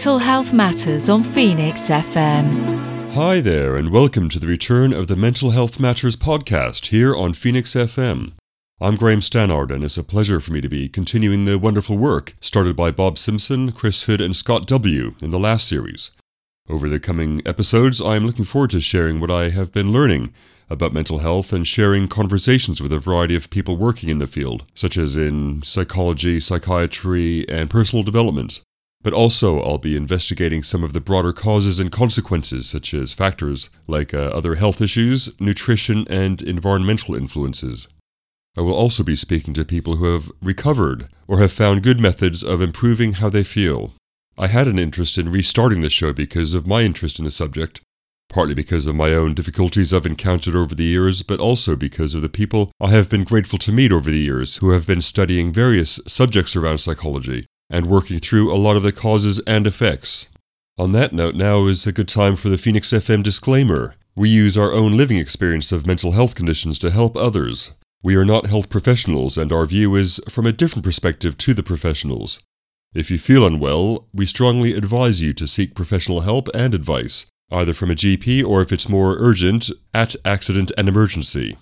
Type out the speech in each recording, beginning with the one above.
Mental Health Matters on Phoenix FM. Hi there, and welcome to the return of the Mental Health Matters podcast here on Phoenix FM. I'm Graham Stannard, and it's a pleasure for me to be continuing the wonderful work started by Bob Simpson, Chris Hood, and Scott W. in the last series. Over the coming episodes, I am looking forward to sharing what I have been learning about mental health and sharing conversations with a variety of people working in the field, such as in psychology, psychiatry, and personal development. But also, I'll be investigating some of the broader causes and consequences, such as factors like uh, other health issues, nutrition, and environmental influences. I will also be speaking to people who have recovered or have found good methods of improving how they feel. I had an interest in restarting the show because of my interest in the subject, partly because of my own difficulties I've encountered over the years, but also because of the people I have been grateful to meet over the years who have been studying various subjects around psychology and working through a lot of the causes and effects. On that note, now is a good time for the Phoenix FM disclaimer. We use our own living experience of mental health conditions to help others. We are not health professionals, and our view is from a different perspective to the professionals. If you feel unwell, we strongly advise you to seek professional help and advice, either from a GP or if it's more urgent, at accident and emergency.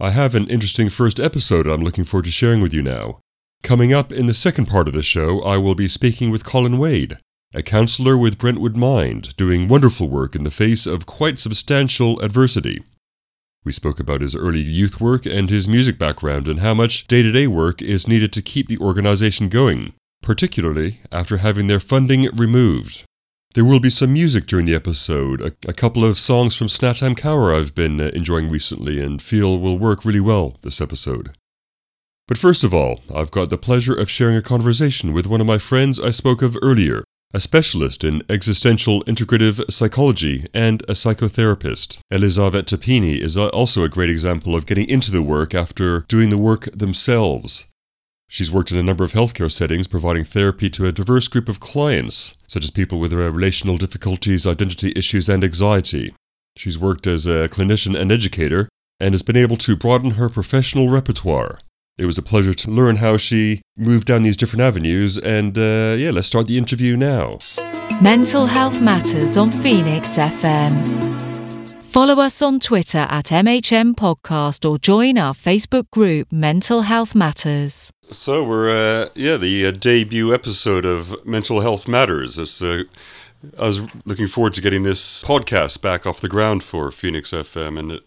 I have an interesting first episode I'm looking forward to sharing with you now. Coming up in the second part of the show, I will be speaking with Colin Wade, a counselor with Brentwood Mind, doing wonderful work in the face of quite substantial adversity. We spoke about his early youth work and his music background and how much day to day work is needed to keep the organization going, particularly after having their funding removed. There will be some music during the episode, a, a couple of songs from Snatam Kaur I've been uh, enjoying recently and feel will work really well this episode. But first of all, I've got the pleasure of sharing a conversation with one of my friends I spoke of earlier, a specialist in existential integrative psychology and a psychotherapist. Elisavet Tapini is also a great example of getting into the work after doing the work themselves. She's worked in a number of healthcare settings, providing therapy to a diverse group of clients, such as people with relational difficulties, identity issues, and anxiety. She's worked as a clinician and educator, and has been able to broaden her professional repertoire. It was a pleasure to learn how she moved down these different avenues, and uh, yeah, let's start the interview now. Mental Health Matters on Phoenix FM. Follow us on Twitter at MHM Podcast or join our Facebook group Mental Health Matters. So we're uh, yeah the uh, debut episode of Mental Health Matters. It's uh, I was looking forward to getting this podcast back off the ground for Phoenix FM, and it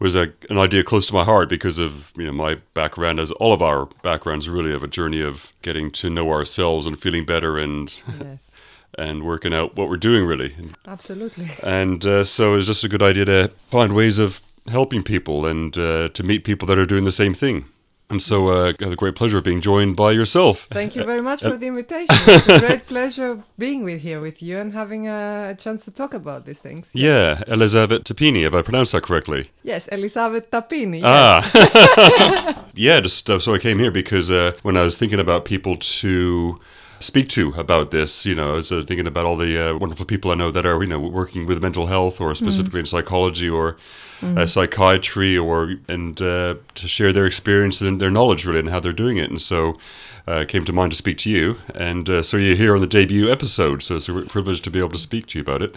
was a, an idea close to my heart because of you know my background, as all of our backgrounds really have a journey of getting to know ourselves and feeling better and. Yes. and working out what we're doing really absolutely and uh, so it's just a good idea to find ways of helping people and uh, to meet people that are doing the same thing and so uh, I have the great pleasure of being joined by yourself. Thank you very much for the invitation. It's a great pleasure being with here with you and having a, a chance to talk about these things. Yeah, Elisavet Tapini, have I pronounced that correctly? Yes, Elisavet Tapini. Ah, yeah. Just uh, so I came here because uh, when I was thinking about people to speak to about this. You know, I was uh, thinking about all the uh, wonderful people I know that are, you know, working with mental health or specifically mm. in psychology or mm. uh, psychiatry or, and uh, to share their experience and their knowledge really and how they're doing it. And so, uh, came to mind to speak to you. And uh, so you're here on the debut episode, so it's a privilege to be able to speak to you about it.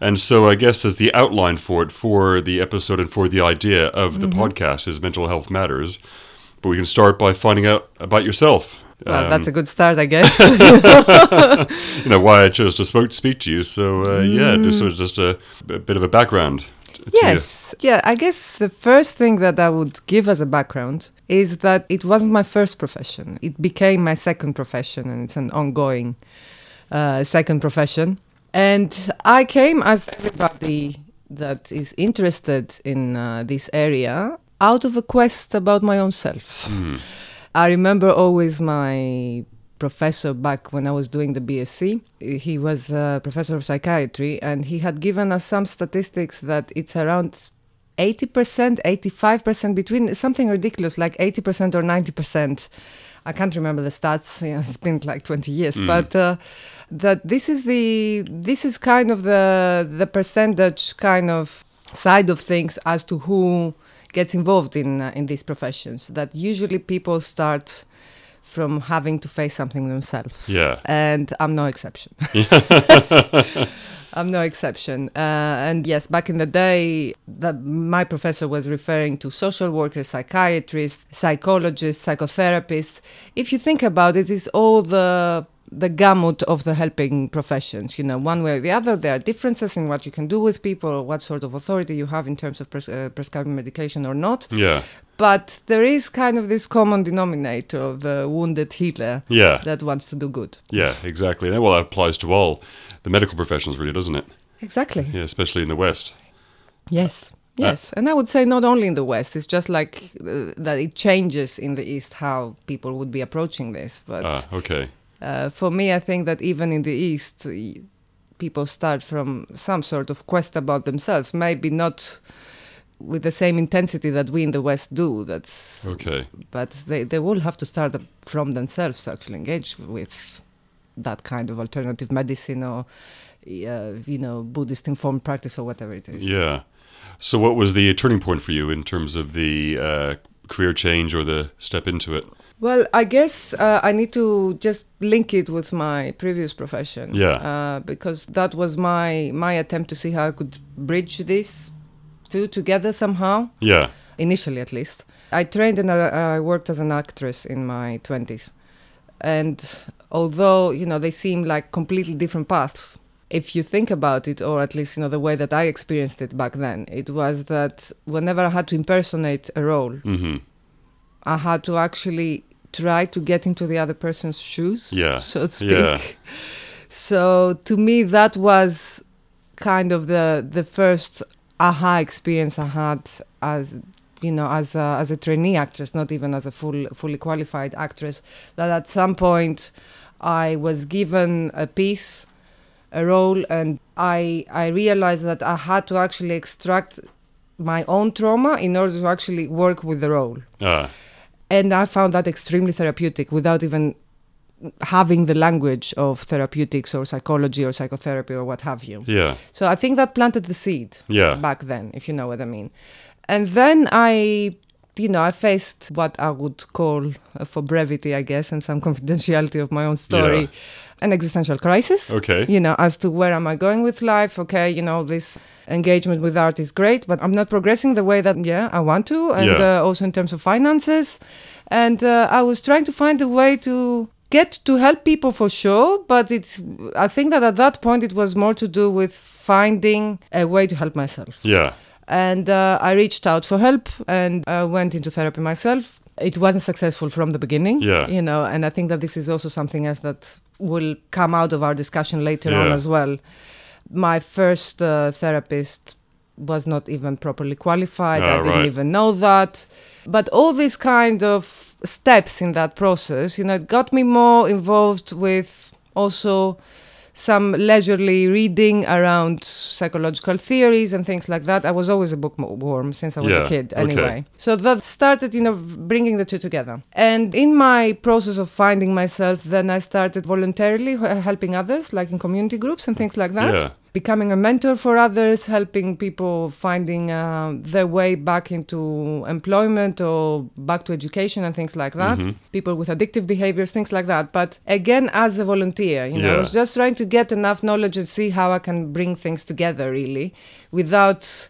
And so I guess as the outline for it, for the episode and for the idea of the mm-hmm. podcast is Mental Health Matters. But we can start by finding out about yourself. Well, um, that's a um, good start, I guess. you know why I chose to spoke, speak to you. So uh, yeah, this was just a, a, bit of a background. Yes, you. yeah. I guess the first thing that I would give as a background is that it wasn't my first profession. It became my second profession, and it's an ongoing uh, second profession. And I came as everybody that is interested in uh, this area out of a quest about my own self. Mm. I remember always my professor back when I was doing the BSc. He was a professor of psychiatry, and he had given us some statistics that it's around 80%, 85%, between something ridiculous like 80% or 90%. I can't remember the stats. You know, it's been like 20 years, mm. but uh, that this is the this is kind of the the percentage kind of side of things as to who gets involved in uh, in these professions. That usually people start from having to face something themselves. Yeah. And I'm no exception. I'm no exception. Uh, and yes, back in the day, that my professor was referring to social workers, psychiatrists, psychologists, psychotherapists. If you think about it, it's all the the gamut of the helping professions. You know, one way or the other, there are differences in what you can do with people, what sort of authority you have in terms of pres- uh, prescribing medication or not. Yeah. But there is kind of this common denominator of the wounded healer Yeah. that wants to do good. Yeah, exactly. And well, that applies to all the medical professions, really, doesn't it? Exactly. Yeah, especially in the West. Yes. Yes, and I would say not only in the West. It's just like uh, that it changes in the East how people would be approaching this. But Ah, okay. Uh, for me, I think that even in the East, people start from some sort of quest about themselves. Maybe not with the same intensity that we in the West do. That's Okay. but they they will have to start from themselves to actually engage with that kind of alternative medicine or uh, you know Buddhist informed practice or whatever it is. Yeah. So, what was the turning point for you in terms of the uh, career change or the step into it? Well, I guess uh, I need to just link it with my previous profession. Yeah. Uh, because that was my my attempt to see how I could bridge these two together somehow. Yeah. Initially, at least, I trained and I, I worked as an actress in my twenties, and although you know they seem like completely different paths. If you think about it, or at least you know the way that I experienced it back then, it was that whenever I had to impersonate a role, hmm I had to actually try to get into the other person's shoes, Yeah, so to speak. yeah. So to me, that was kind of the the first aha experience I had as you know as a, as a trainee actress, not even as a full fully qualified actress. That at some point I was given a piece, a role, and I I realized that I had to actually extract my own trauma in order to actually work with the role Ah, and I found that extremely therapeutic without even having the language of therapeutics or psychology or psychotherapy or what have you. yeah. So I think that planted the seed Yeah. back then, if you know what I mean. And then I, you know, I faced what I would call, uh, for brevity, I guess, and some confidentiality of my own story, Yeah. an existential crisis Okay. you know, as to where am I going with life? Okay, you know, this engagement with art is great, but I'm not progressing the way that, yeah, I want to. And Yeah. uh, also in terms of finances. And uh, I was trying to find a way to get to help people for sure, but it's, I think that at that point it was more to do with finding a way to help myself. Yeah. And uh, I reached out for help and uh, went into therapy myself. It wasn't successful from the beginning, Yeah. you know, and I think that this is also something else that will come out of our discussion later on as well. My first uh, therapist was not even properly qualified. I Ah, didn't right. even know that. But all these kind of steps in that process, you know, it got me more involved with also some leisurely reading around psychological theories and things like that. I was always a bookworm since I was Yeah, a kid, okay. anyway. So that started, you know, bringing the two together. And in my process of finding myself, then I started voluntarily helping others, like in community groups and things like that. Yeah. Becoming a mentor for others, helping people finding uh, their way back into employment or back to education and things like that. Mhm. People with addictive behaviors, things like that. But again, as a volunteer, you know, I was just trying to get enough knowledge and see how I can bring things together really without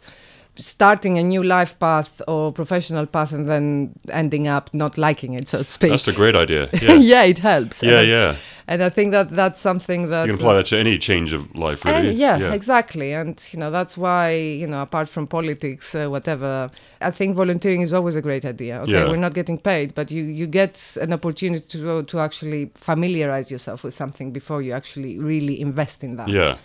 starting a new life path or professional path and then ending up not liking it, so to speak. That's a great idea. Yeah. yeah, it helps. yeah, and, yeah. and I think that that's something that You can apply that to any change of life, really. and yeah, exactly. And you know that's why you know apart from politics, uh, whatever, I think volunteering is always a great idea. Okay, Yeah. we're not getting paid, but you you get an opportunity to to actually familiarize yourself with something before you actually really invest in that. Yeah.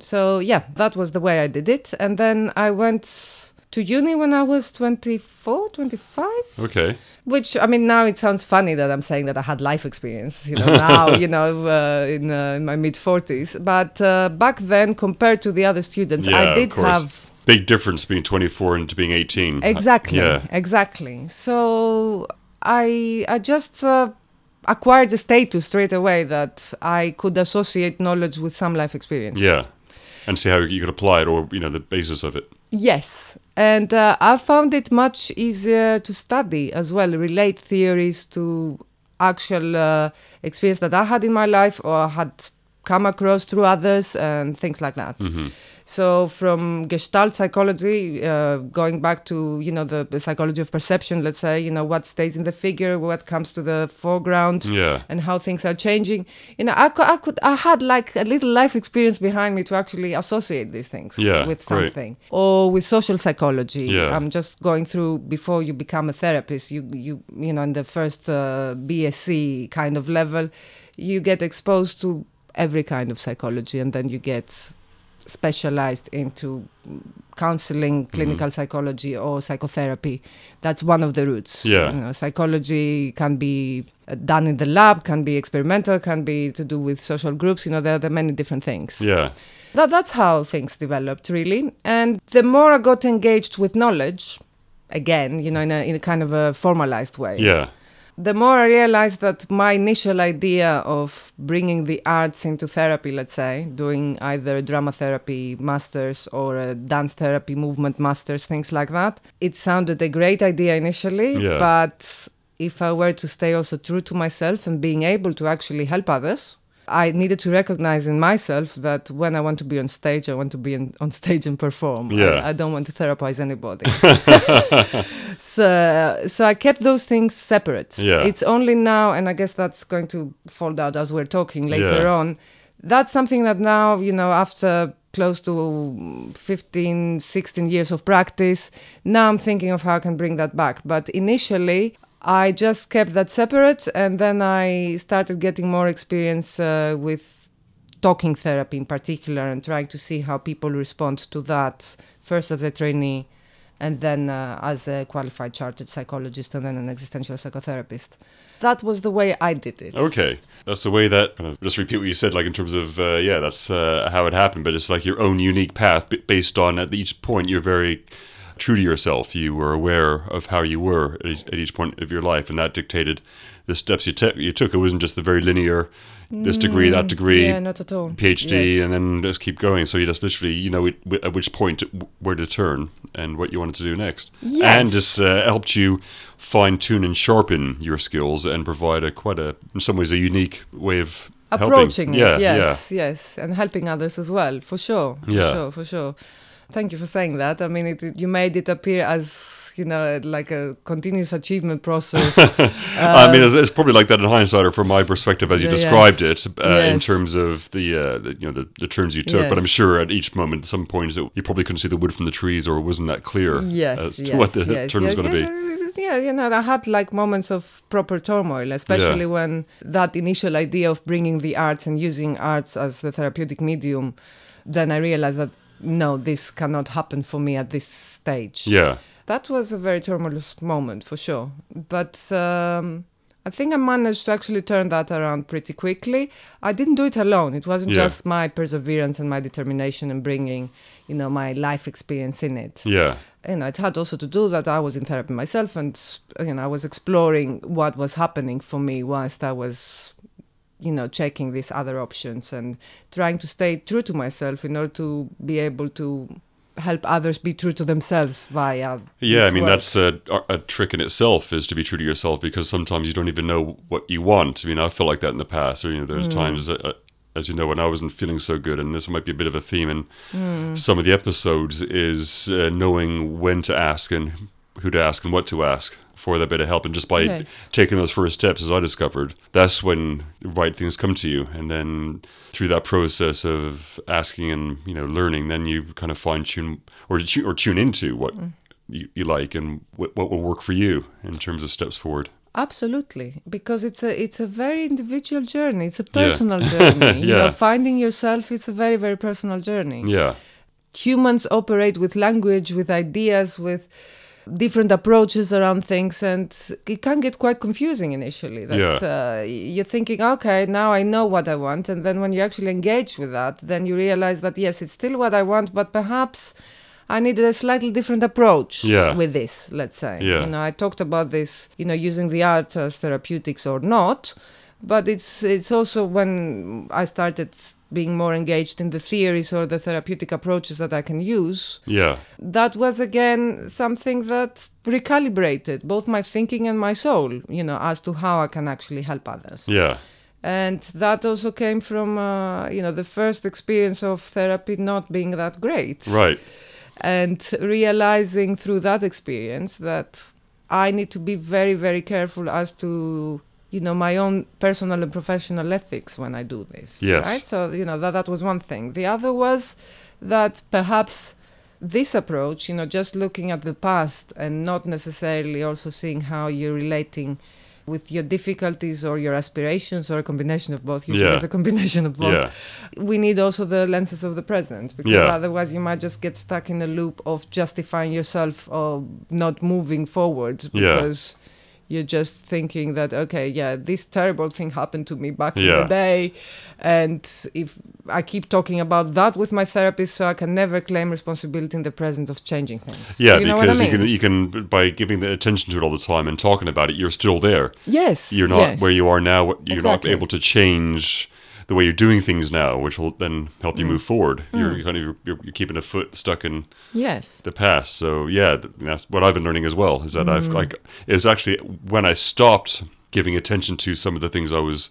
So yeah, that was the way I did it. And then I went to uni when I was 24, 25. Okay. Which I mean, now it sounds funny that I'm saying that I had life experience. You know, now you know uh, in, uh, in my mid 40s, but uh, back then, compared to the other students, Yeah, I did have Big difference between 24 and to being 18. exactly, Yeah. exactly. So I I just uh, acquired the status straight away that I could associate knowledge with some life experience. Yeah. And see how you could apply it or, you know, the basis of it. Yes, and uh, I found it much easier to study as well, relate theories to actual uh, experience that I had in my life or had come across through others and things like that. Mm-hmm. So from Gestalt psychology, uh, going back to you know the, the psychology of perception, let's say you know what stays in the figure, what comes to the foreground, Yeah. and how things are changing. You know, I I could, I had like a little life experience behind me to actually associate these things Yeah, with great. something, or with social psychology. Yeah. I'm just going through before you become a therapist. You, you, you know, in the first uh, BSc kind of level, you get exposed to every kind of psychology, and then you get specialized into counseling, Mm-hmm. clinical psychology, or psychotherapy. That's one of the routes. Yeah. You know, psychology can be uh, done in the lab, can be experimental, can be to do with social groups. You know, there, there are many different things. Yeah. That, that's how things developed, really. And the more I got engaged with knowledge, again, you know, in a, in a kind of a formalized way, Yeah. The more I realized that my initial idea of bringing the arts into therapy, let's say, doing either drama therapy masters or a dance therapy movement masters, things like that, it sounded a great idea initially, Yeah. but if I were to stay also true to myself and being able to actually help others, I needed to recognize in myself that when I want to be on stage, I want to be in, on stage and perform. I- Yeah. I, don't want to therapize anybody. so, so I kept those things separate. Yeah. It's only now, and I guess that's going to fold out as we're talking later Yeah. on. That's something that now, you know, after close to 15, 16 years of practice, now I'm thinking of how I can bring that back. But initially, I just kept that separate, and then I started getting more experience uh, with talking therapy in particular and trying to see how people respond to that first as a trainee and then uh, as a qualified chartered psychologist and then an existential psychotherapist. That was the way I did it. Okay, that's the way that. kind of just repeat what you said, like in terms of uh, yeah, that's uh, how it happened. But it's like your own unique path based on at each point you're very true to yourself. You were aware of how you were at each, at each point of your life, and that dictated the steps you, te- you took. It wasn't just the very linear, this degree, that degree, Mm, Yeah, not at all. PhD, Yes. and then just keep going. So you just literally, you know, it, at which point where to turn and what you wanted to do next. Yes. And this uh, helped you fine tune and sharpen your skills and provide a quite a, in some ways, a unique way of helping. approaching Yeah, it yes yes and helping others as well for sure for Yeah. sure for sure thank you for saying that i mean it, you made it appear as you know like a continuous achievement process I mean, it's, it's probably like that in hindsight, or from my perspective, as you Uh, yes. described it, uh, in terms of the, uh, the you know the, the turns you took. But I'm sure at each moment, at some points, that you probably couldn't see the wood from the trees, or it wasn't that clear yes as to yes, what the yes, turn was going to yes, be. yes, yeah you know i had like moments of proper turmoil especially when that initial idea of bringing the arts and using arts as the therapeutic medium then i realized that no this cannot happen for me at this stage Yeah, That was a very tumultuous moment for sure. But um, I think I managed to actually turn that around pretty quickly. I didn't do it alone. It wasn't Yeah. just my perseverance and my determination and bringing, you know, my life experience in it. yeah, You know, it had also to do that I was in therapy myself and, you know, I was exploring what was happening for me whilst I was, you know, checking these other options and trying to stay true to myself in order to be able to help others be true to themselves via yeah. I mean, work. that's a, a trick in itself is to be true to yourself because sometimes you don't even know what you want. I mean, I felt like that in the past. Or, you know, there's Mm. times, uh, as you know, when I wasn't feeling so good, and this might be a bit of a theme in Mm. some of the episodes, is uh, knowing when to ask and who to ask and what to ask for that bit of help. And just by Yes. taking those first steps, as I discovered, that's when the right things come to you. And then through that process of asking and you know learning, then you kind of fine tune or or tune into what Mm. you, you like and what, what will work for you in terms of steps forward. Absolutely, because it's a it's a very individual journey. It's a Yeah. personal journey. You know, finding yourself it's a very very personal journey. Yeah, Humans operate with language, with ideas, with different approaches around things, and it can get quite confusing initially. That Yeah. uh, you're thinking, okay, now I know what I want, and then when you actually engage with that, then you realize that yes, it's still what I want, but perhaps. I needed a slightly different approach Yeah. with this, let's say. Yeah. You know, I talked about this, you know, using the art as therapeutics or not, but it's it's also when I started being more engaged in the theories or the therapeutic approaches that I can use, Yeah. that was again something that recalibrated both my thinking and my soul, you know, as to how I can actually help others. Yeah. And that also came from, uh, you know, the first experience of therapy not being that great. Right. And realizing through that experience that I need to be very, very careful as to, you know, my own personal and professional ethics when I do this. Yes. Right? So, you know, that, that was one thing. The other was that perhaps this approach, you know, just looking at the past and not necessarily also seeing how you're relating with your difficulties or your aspirations or a combination of both. Usually Yeah. it's a combination of both. Yeah. We need also the lenses of the present because Yeah. otherwise you might just get stuck in a loop of justifying yourself or not moving forward Yeah. You're just thinking that okay yeah this terrible thing happened to me back in the day and if i keep talking about that with my therapist so i can never claim responsibility in the present of changing things Yeah, you know because what I mean? you can you can by giving the attention to it all the time and talking about it, you're still there. yes You're not yes. where you are now. You're Exactly. not able to change the way you're doing things now, which will then help Mm. you move forward. You're kind of you're, you're keeping a foot stuck in yes the past. So yeah, that's what I've been learning as well. Is that I've Mm. like is actually when I stopped giving attention to some of the things I was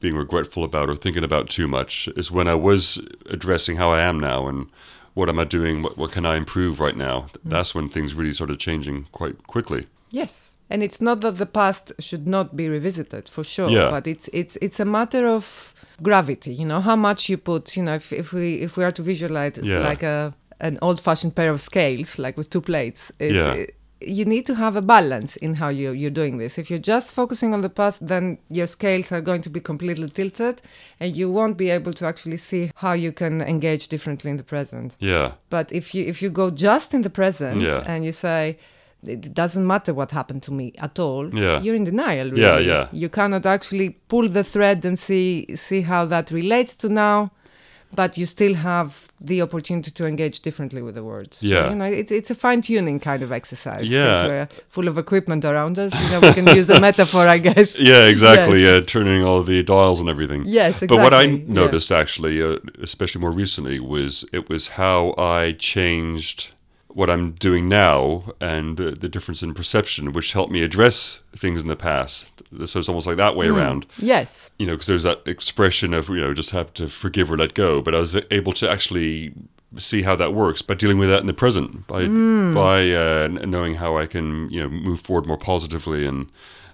being regretful about or thinking about too much is when I was addressing how I am now and what am I doing? What what can I improve right now? Mm. That's when things really started changing quite quickly. Yes. And it's not that the past should not be revisited for sure, Yeah. but it's it's it's a matter of gravity, you know, how much you put, you know, if, if we if we are to visualize it's Yeah. like a an old fashioned pair of scales, like with two plates. It's, Yeah. Uh, you need to have a balance in how you, you're doing this. If you're just focusing on the past, then your scales are going to be completely tilted and you won't be able to actually see how you can engage differently in the present. Yeah. But if you if you go just in the present Yeah. and you say it doesn't matter what happened to me at all, Yeah. you're in denial. Really. Yeah, yeah. You cannot actually pull the thread and see see how that relates to now, but you still have the opportunity to engage differently with the words. So, Yeah. you know, it, it's a fine tuning kind of exercise. Yeah. Since we're full of equipment around us, you know, we can use a metaphor, I guess. Yeah, exactly. Yes. Yeah, turning all the dials and everything. Yes, exactly. But what I yeah. noticed actually, uh, especially more recently, was it was how I changed what I'm doing now and uh, the difference in perception, which helped me address things in the past. So it's almost like that way Hmm. around. Yes. You know, because there's that expression of you know just have to forgive or let go. But I was able to actually see how that works by dealing with that in the present, by Hmm. by uh, knowing how I can you know move forward more positively and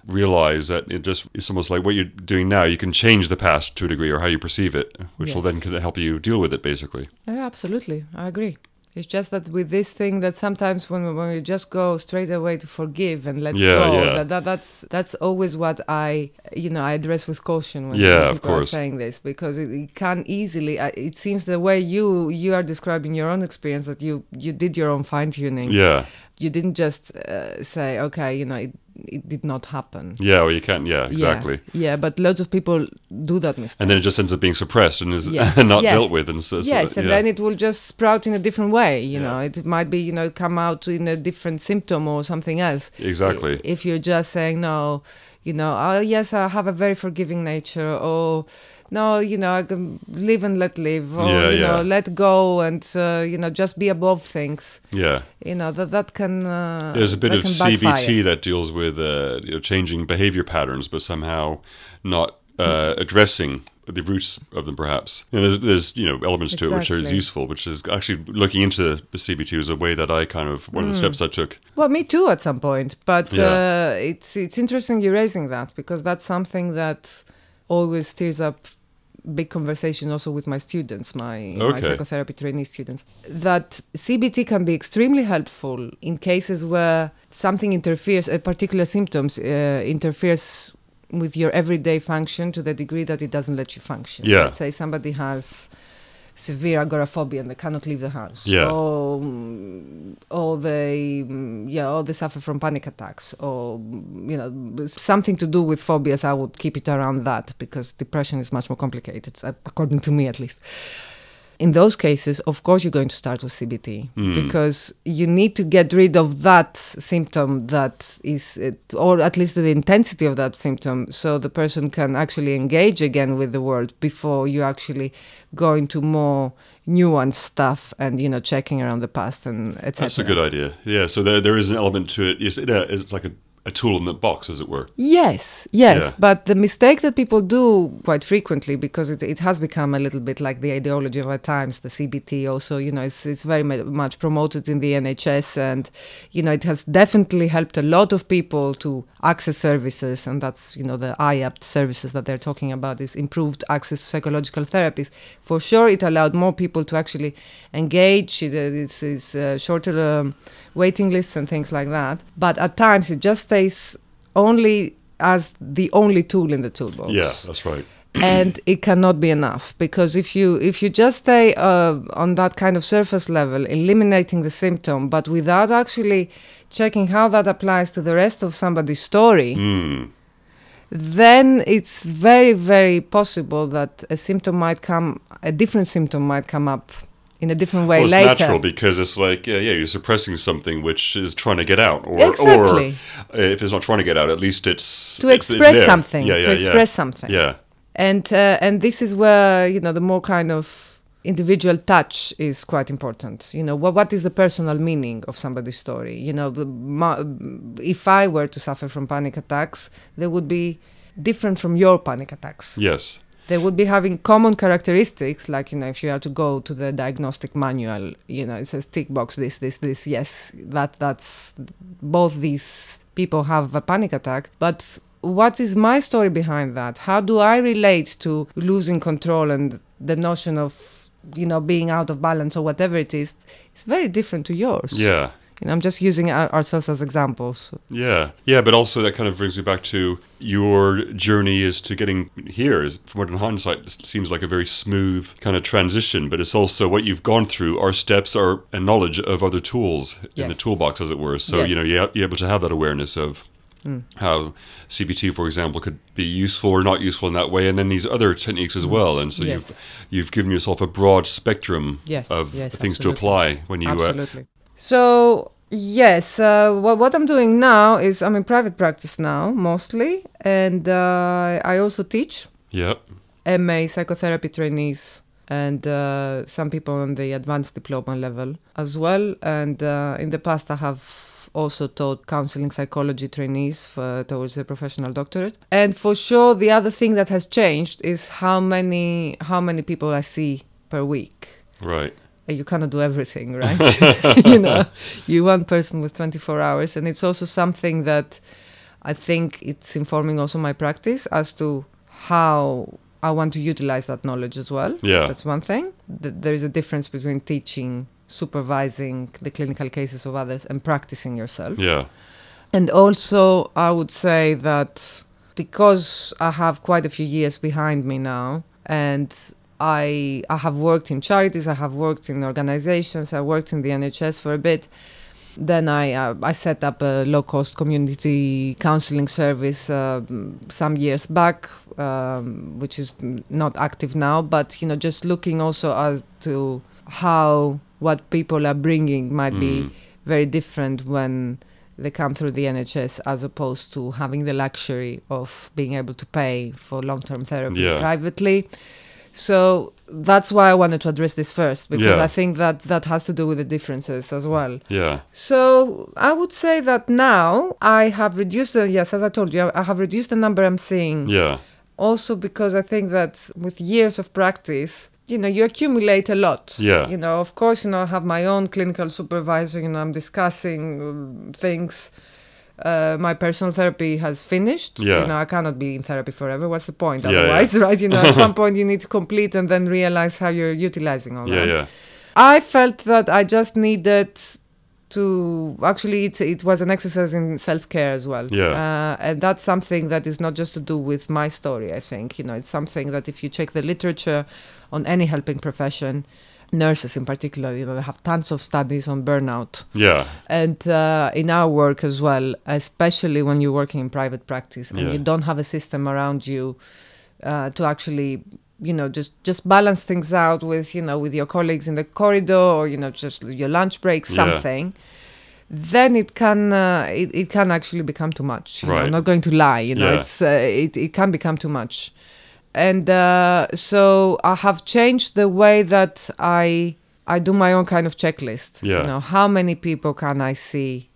realize that it just it's almost like what you're doing now you can change the past to a degree or how you perceive it which will then can help you deal with it basically Yeah, absolutely. I agree. It's just that with this thing that sometimes when we, when we just go straight away to forgive and let Yeah, go, yeah. that, that that's that's always what I you know I address with caution when Yeah, people are saying this because it, it can easily. uh, It seems the way you you are describing your own experience that you you did your own fine tuning. yeah You didn't just uh, say okay, you know it it did not happen. yeah well you can't yeah Yeah, exactly Yeah, but loads of people do that mistake. and then it just ends up being suppressed and is Yes, not yeah. dealt with and so, so- yes, and yeah. then it will just sprout in a different way. You Yeah. know, it might be you know come out in a different symptom or something else. exactly If you're just saying no, you know, oh yes, I have a very forgiving nature, or no, you know, I can live and let live, or Yeah, you know, let go and uh, you know just be above things. yeah You know that that can. Uh, There's a bit of CBT backfire. that deals with uh, you know, changing behavior patterns, but somehow not uh, addressing the roots of them. Perhaps you know, there's, there's you know elements to it which are useful, which is actually looking into the CBT was a way that I kind of one of the steps I took. Well, me too at some point, but Yeah. uh, it's it's interesting you raising that because that's something that always stirs up big conversation also with my students, my, my psychotherapy trainee students. That CBT can be extremely helpful in cases where something interferes, a particular symptoms uh, interferes with your everyday function to the degree that it doesn't let you function. Yeah. Let's say somebody has severe agoraphobia and they cannot leave the house. Yeah. Or, mm, or they, mm, yeah, or they suffer from panic attacks, or mm, you know, something to do with phobias. I would keep it around that because depression is much more complicated, according to me at least. In those cases, of course, you're going to start with CBT Hmm. because you need to get rid of that symptom that is, or at least the intensity of that symptom, so the person can actually engage again with the world before you actually go into more nuanced stuff and you know checking around the past and etc. That's a good idea. Yeah. So there, there is an element to it. Yes, it, uh, it's like a, a tool in the box, as it were. Yes, yes. Yeah. But the mistake that people do quite frequently, because it, it has become a little bit like the ideology of our times, the CBT also, you know, it's, it's very much promoted in the NHS and, you know, it has definitely helped a lot of people to access services. And that's, you know, the IAPT services that they're talking about is improved access to psychological therapies. For sure, it allowed more people to actually engage. It, uh, it's, it's uh, shorter um, waiting lists and things like that. But at times, it just stays only as the only tool in the toolbox Yeah, that's right. and it cannot be enough because if you if you just stay uh, on that kind of surface level eliminating the symptom but without actually checking how that applies to the rest of somebody's story Mm. then it's very very possible that a symptom might come a different symptom might come up in a different way Well, it's later. natural because it's like, yeah, yeah, you're suppressing something which is trying to get out, or, Exactly. or if it's not trying to get out, at least it's to it's- it's express there. something Yeah, yeah, to yeah. express something. Yeah, and uh, and this is where you know the more kind of individual touch is quite important. You know what what is the personal meaning of somebody's story? You know the, ma- if i were to suffer from panic attacks they would be different from your panic attacks. Yes, they would be having common characteristics like you know if you are to go to the diagnostic manual you know it says tick box this this this yes that that's both these people have a panic attack. But what is my story behind that? How do i relate to losing control and the notion of you know being out of balance or whatever it is? It's very different to yours. Yeah. You know i'm just using ourselves as examples Yeah, yeah, but also that kind of brings me back to your journey is to getting here. Is from what in hindsight seems like a very smooth kind of transition, but it's also what you've gone through Our steps are a knowledge of other tools in the toolbox, as it were. So Yes. you know you you're able to have that awareness of how CBT, for example, could be useful or not useful in that way, and then these other techniques as well. And so Yes. you've you've given yourself a broad spectrum Yes, of yes, things to apply when you. Uh, Absolutely. So yes, uh, what, what I'm doing now is I'm in private practice now mostly, and uh, I also teach yeah. MA psychotherapy trainees and uh, some people on the advanced diploma level as well. And uh, in the past, I have also taught counseling psychology trainees for, towards the professional doctorate. And for sure, the other thing that has changed is how many how many people I see per week Right. You cannot do everything, right? you know, you one person with 24 hours, and it's also something that I think it's informing also my practice as to how I want to utilize that knowledge as well. Yeah. That's one thing. Th- there is a difference between teaching, supervising the clinical cases of others, and practicing yourself. Yeah. And also, I would say that because I have quite a few years behind me now, and I I have worked in charities, I have worked in organizations, I worked in the NHS for a bit. Then I uh, I set up a low cost community counseling service uh, some years back, um, which is not active now. But you know, just looking also as to how what people are bringing might be Mm. very different when they come through the NHS as opposed to having the luxury of being able to pay for long term therapy Yeah. privately. So that's why I wanted to address this first because Yeah. I think that that has to do with the differences as well. Yeah. So I would say that now I have reduced the yes, as I told you, I have reduced the number I'm seeing. Yeah. Also because I think that with years of practice, you know, you accumulate a lot. Yeah. You know, of course, you know, I have my own clinical supervisor. You know, I'm discussing um, things. Uh, my personal therapy has finished. Yeah. You know, I cannot be in therapy forever. What's the point? Yeah, yeah. Otherwise, right? You know, at some point you need to complete and then realize how you're utilizing all Yeah. that. Yeah. I felt that I just needed to actually it, it was an exercise in self-care as well Yeah. uh, and that's something that is not just to do with my story i think you know it's something that if you check the literature on any helping profession nurses in particular you know they have tons of studies on burnout Yeah. and uh, in our work as well especially when you're working in private practice and Yeah. you don't have a system around you uh, to actually you know just just balance things out with you know with your colleagues in the corridor or you know just your lunch break Yeah. something then it can uh, it, it can actually become too much you know, Right. i'm not going to lie you know Yeah. it's uh, it, it can become too much and uh, so i have changed the way that i i do my own kind of checklist Yeah. you know how many people can i see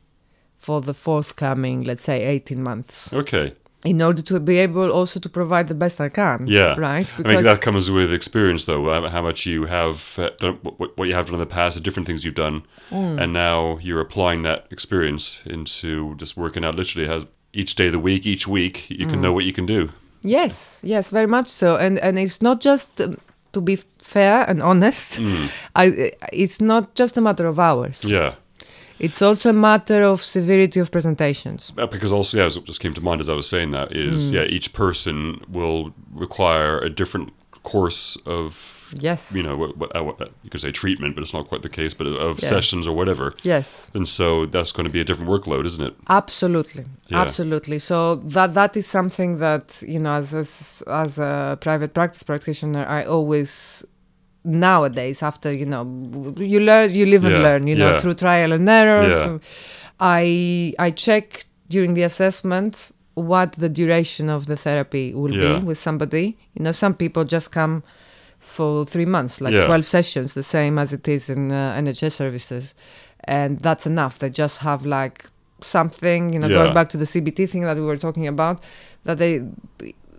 for the forthcoming let's say 18 months Okay. in order to be able also to provide the best I can. Yeah. Right. I mean, that comes with experience, though. How much you have uh, done, what, you have done in the past, the different things you've done, Mm. and now you're applying that experience into just working out. Literally, has each day of the week, each week, you Mm. can know what you can do. Yes, yes, very much so. And and it's not just um, to be fair and honest. I, it's not just a matter of hours. Mm. Yeah. It's also a matter of severity of presentations. Uh, Because also, yeah, what just came to mind as I was saying that is, Mm. yeah, each person will require a different course of, Yes. you know, what, what, uh, you could say treatment, but it's not quite the case, but of Yeah. sessions or whatever. Yes. And so that's going to be a different workload, isn't it? Absolutely, Yeah. absolutely. So that that is something that you know, as as, as a private practice practitioner, I always nowadays after you know you learn you live and learn you know yeah. through trial and error Yeah. i i check during the assessment what the duration of the therapy will Yeah. be with somebody you know some people just come for three months like Yeah. 12 sessions the same as it is in uh, nhs services and that's enough they just have like something you know Yeah. going back to the cbt thing that we were talking about that they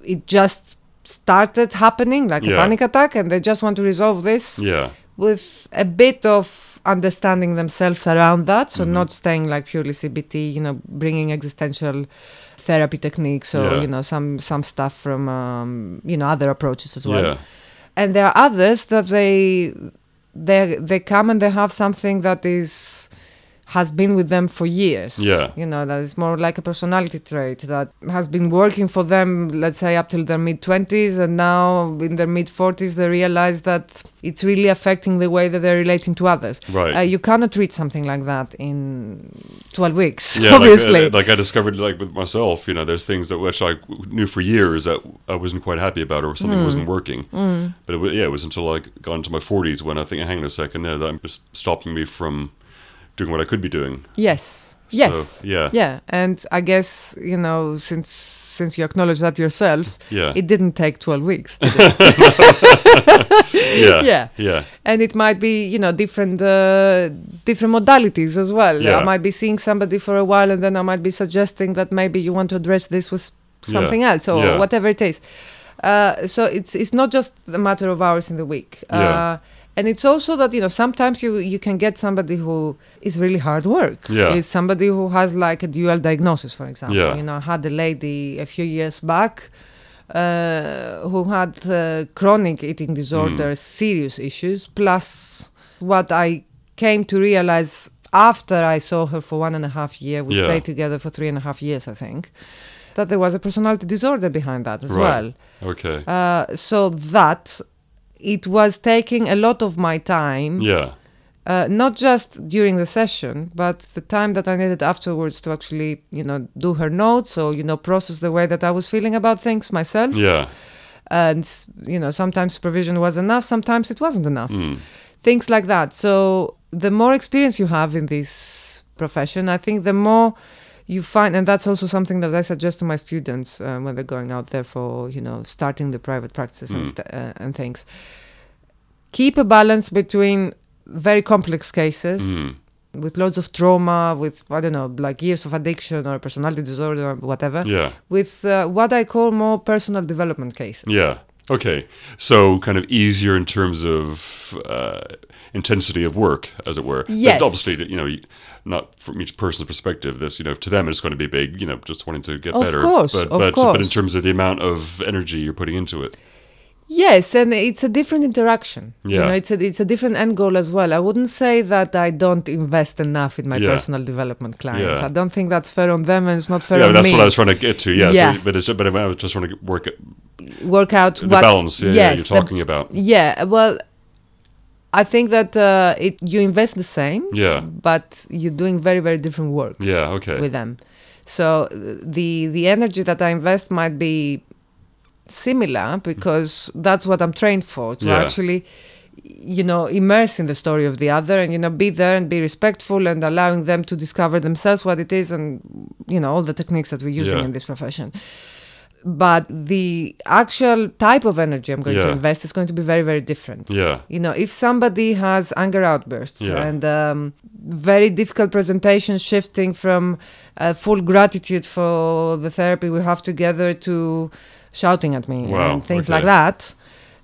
it just started happening like a panic attack and they just want to resolve this Yeah. with a bit of understanding themselves around that so Mhm. not staying like purely cbt you know bringing existential therapy techniques or Yeah. you know some some stuff from um, you know other approaches as well Yeah. And there are others that they they they come and they have something that is has been with them for years Yeah. you know that is more like a personality trait that has been working for them let's say up till their mid 20s and now in their mid 40s they realize that it's really affecting the way that they're relating to others Right. uh, you cannot treat something like that in 12 weeks yeah, obviously Like, uh, like I discovered, like with myself, you know, there's things that which I knew for years that I wasn't quite happy about, or something Hmm. wasn't working. But it, yeah, it was until I got into my 40s when I think, hang on a second, there, that was stopping me from doing what I could be doing. yes yes So, yeah. yeah and i guess you know since since you acknowledge that yourself Yeah. it didn't take 12 weeks yeah. yeah. Yeah. and it might be you know different uh, different modalities as well Yeah. i might be seeing somebody for a while and then i might be suggesting that maybe you want to address this with something else or Yeah. whatever it is uh, so it's it's not just a matter of hours in the week Yeah. And it's also that you know sometimes you you can get somebody who is really hard work Yeah. is somebody who has like a dual diagnosis for example Yeah. you know I had a lady a few years back uh, who had uh, chronic eating disorders, serious issues, plus what I came to realize after I saw her for one and a half year, we Yeah. stayed together for three and a half years, I think, that there was a personality disorder behind that as Right. well. Okay. Uh, so that it was taking a lot of my time yeah. uh, not just during the session, but the time that I needed afterwards to actually, you know, do her notes or, you know, process the way that I was feeling about things myself. Yeah. And, you know, sometimes supervision was enough, sometimes it wasn't enough. Mm. Things like that. So the more experience you have in this profession, I think the more you find, and that's also something that I suggest to my students uh, when they're going out there for, you know, starting the private practices and, Mm. st- uh, and things. Keep a balance between very complex cases Mm. with loads of trauma, with I don't know, like years of addiction or personality disorder or whatever, Yeah. with uh, what I call more personal development cases. Yeah. Okay. So kind of easier in terms of uh, intensity of work, as it were. But Yes. obviously, you know, not from each person's perspective. This, you know, to them it's going to be big. You know, just wanting to get Of better. course, But of but but in terms of the amount of energy you're putting into it. Yes, and it's a different interaction. Yeah. You know, it's a it's a different end goal as well. I wouldn't say that I don't invest enough in my Yeah. personal development clients. Yeah. I don't think that's fair on them, and it's not fair on me. yeah, on that's me. what I was trying to get to. Yeah. Yeah. So, but it's but I was just trying to work Work out the what balance. Yeah, yes, you're the- talking about. yeah, well, I think that uh, it you invest the same, Yeah. but you're doing very very different work. Yeah. Okay. with them. So uh, the the energy that I invest might be similar because that's what I'm trained for to Yeah. actually you know immerse in the story of the other and you know be there and be respectful and allowing them to discover themselves what it is and you know all the techniques that we're using Yeah. in this profession but the actual type of energy i'm going to invest is going to be very very different Yeah. you know if somebody has anger outbursts Yeah. and um, very difficult presentation shifting from uh, full gratitude for the therapy we have together to shouting at me Wow, and things okay. like that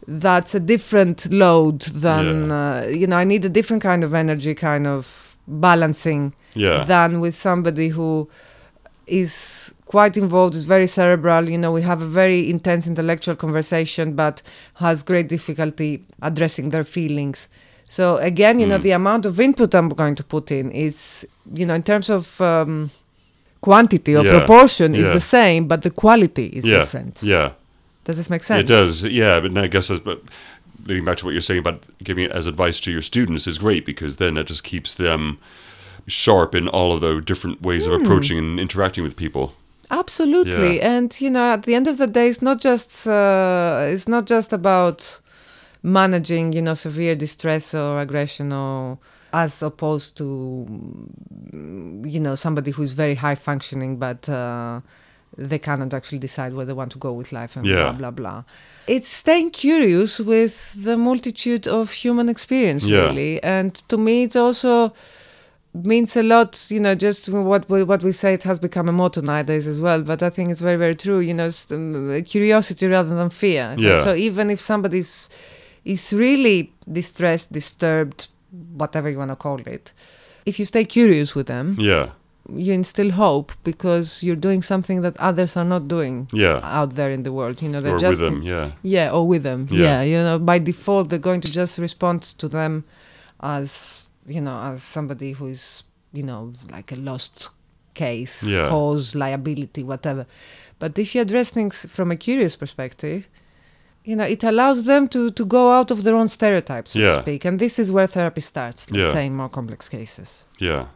that's a different load than uh, you know i need a different kind of energy kind of balancing Yeah. than with somebody who is quite involved, is very cerebral. You know, we have a very intense intellectual conversation, but has great difficulty addressing their feelings. So again, you know, Mm. the amount of input I'm going to put in is, you know, in terms of um, quantity or Yeah, proportion is yeah. the same, but the quality is yeah. different. Yeah. Does this make sense? It does, yeah. But I guess, as, but leading back to what you're saying about giving it as advice to your students is great because then it just keeps them sharp in all of the different ways Hmm. of approaching and interacting with people. Absolutely, Yeah. and you know, at the end of the day, it's not just uh, it's not just about managing, you know, severe distress or aggression, or as opposed to, mm, you know, somebody who's very high functioning, but uh, they cannot actually decide where they want to go with life, and Yeah. blah blah blah. It's staying curious with the multitude of human experience, Yeah. really, and to me, it's also means a lot you know just what we, what we say it has become a motto nowadays as well but i think it's very very true you know it's, um, curiosity rather than fear Yeah. so even if somebody's is really distressed disturbed whatever you want to call it if you stay curious with them Yeah. you instill hope because you're doing something that others are not doing Yeah. out there in the world you know they're Or just with them, yeah. yeah, or with them. Yeah. Yeah. you know, by default, they're going to just respond to them as, you know, as somebody who is, you know, like a lost case, Yeah. cause, liability, whatever. But if you address things from a curious perspective, you know, it allows them to, to go out of their own stereotypes, so Yeah. to speak. And this is where therapy starts, let's Yeah. say, in more complex cases. Yeah.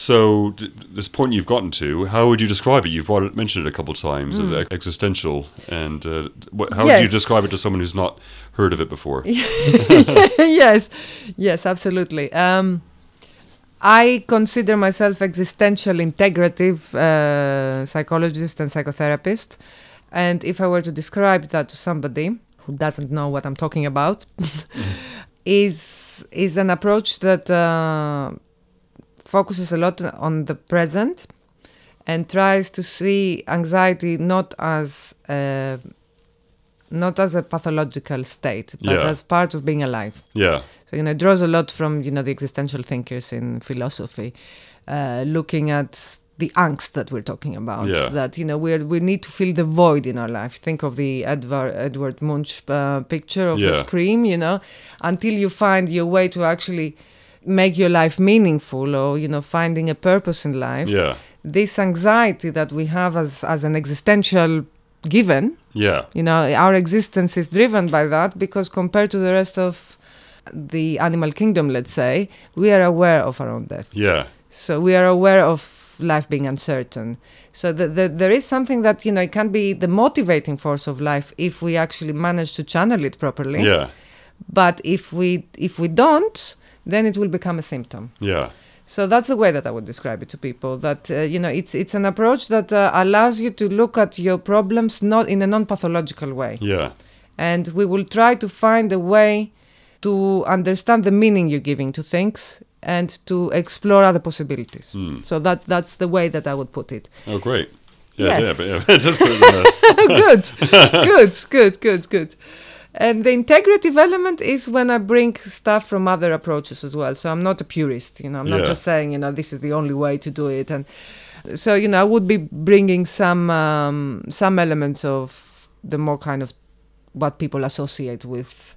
So d- this point you've gotten to, how would you describe it? You've brought it, mentioned it a couple of times as existential, and uh, what, how would you Hmm. Describe it to someone who's not heard of it before? yes, yes, absolutely. Um, I consider myself existential integrative uh, psychologist and psychotherapist, and if I were to describe that to somebody who doesn't know what I'm talking about, is is an approach that uh, focuses a lot on the present and tries to see anxiety not as a, not as a pathological state, but Yeah. as part of being alive. Yeah. So you know, it draws a lot from you know the existential thinkers in philosophy, uh, looking at the angst that we're talking about. Yeah. That you know we we need to fill the void in our life. Think of the Edward Edward Munch uh, picture of Yeah. the scream. You know, until you find your way to actually make your life meaningful, or you know, finding a purpose in life. Yeah. This anxiety that we have as as an existential given Yeah. you know, our existence is driven by that because compared to the rest of the animal kingdom, let's say, we are aware of our own death. Yeah. So we are aware of life being uncertain. So the, the, there is something that, you know, it can be the motivating force of life if we actually manage to channel it properly. Yeah. But if we if we don't, then it will become a symptom. Yeah. So that's the way that I would describe it to people. That uh, you know, it's it's an approach that uh, allows you to look at your problems not in a non-pathological way Yeah. and we will try to find a way to understand the meaning you're giving to things and to explore other possibilities. Hmm. So that that's the way that I would put it. Oh, great. Yeah. Yes. Yeah. But yeah. Just put it in a, good, good, good, good, good. And the integrative element is when I bring stuff from other approaches as well. So I'm not a purist, you know. I'm not Yeah. just saying, you know, this is the only way to do it. And so, you know, I would be bringing some um, some elements of the more kind of what people associate with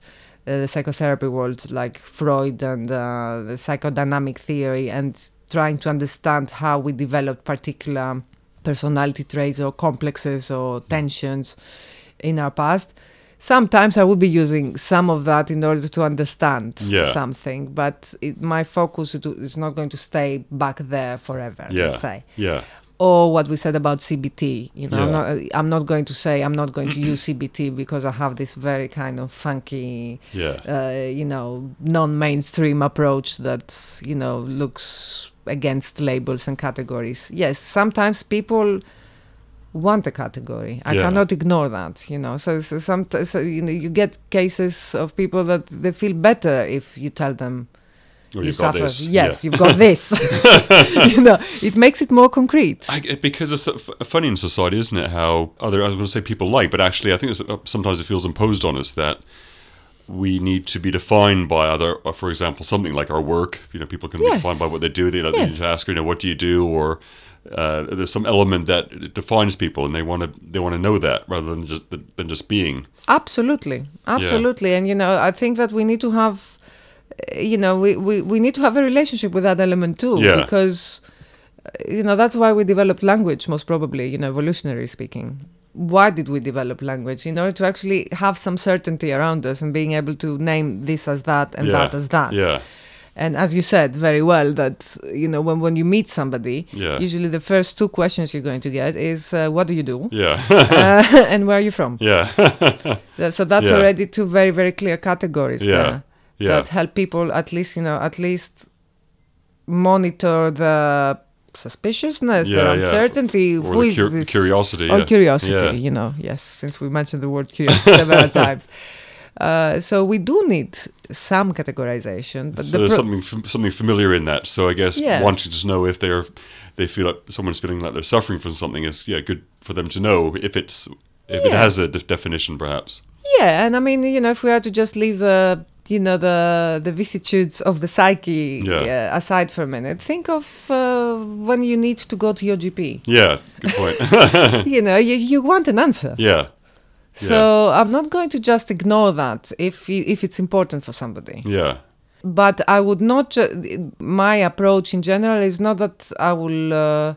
uh, the psychotherapy world, like Freud and uh, the psychodynamic theory, and trying to understand how we develop particular personality traits or complexes or tensions in our past. Sometimes I would be using some of that in order to understand Yeah. something, but it, my focus is not going to stay back there forever. yeah. Let's say. Yeah. or what we said about CBT. You know, I'm, not, I'm not going to say I'm not going to use CBT because I have this very kind of funky, Yeah. uh, you know, non-mainstream approach that you know looks against labels and categories. Yes, sometimes people want a category. I Yeah. cannot ignore that. You know, so, so some so, you know you get cases of people that they feel better if you tell them Or you you've got suffer. this. Yes, Yeah. you've got this. you know, it makes it more concrete. I, because it's funny in society, isn't it? How other I was going to say people like, but actually, I think it's, uh, sometimes it feels imposed on us that we need to be defined by other, uh, for example, something like our work. You know, people can be defined by what they do. They, they Yes. need to ask, you know, what do you do, or uh, there's some element that defines people, and they want to they want to know that rather than just than just being. Absolutely, absolutely, and you know, I think that we need to have, uh, you know, we, we, we need to have a relationship with that element too, Yeah. because, uh, you know, that's why we developed language, most probably, you know, evolutionary speaking. Why did we develop language? In order to actually have some certainty around us and being able to name this as that and yeah. that as that. Yeah. And as you said very well, that you know, when when you meet somebody, Yeah. usually the first two questions you're going to get is, uh, "What do you do?" Yeah. uh, and where are you from? yeah. So that's Yeah. already two very very clear categories Yeah. there yeah. that help people at least you know at least monitor the suspiciousness, Yeah, the yeah. uncertainty. or Who the is this? curiosity. Or yeah. curiosity, you know. Yes, since we mentioned the word curiosity several times. Uh, so we do need some categorization, but so the there's pro- something something familiar in that. So I guess Yeah. wanting to know if they're they feel like someone's feeling like they're suffering from something is yeah good for them to know if it's if it has a def- definition perhaps. Yeah, and I mean, you know, if we are to just leave the, you know, the the vicissitudes of the psyche Yeah. uh, aside for a minute, think of uh, when you need to go to your GP. Yeah, good point. you know, you, you want an answer. yeah, So I'm not going to just ignore that if if it's important for somebody. yeah, But I would not. Ju- my approach in general is not that I will uh,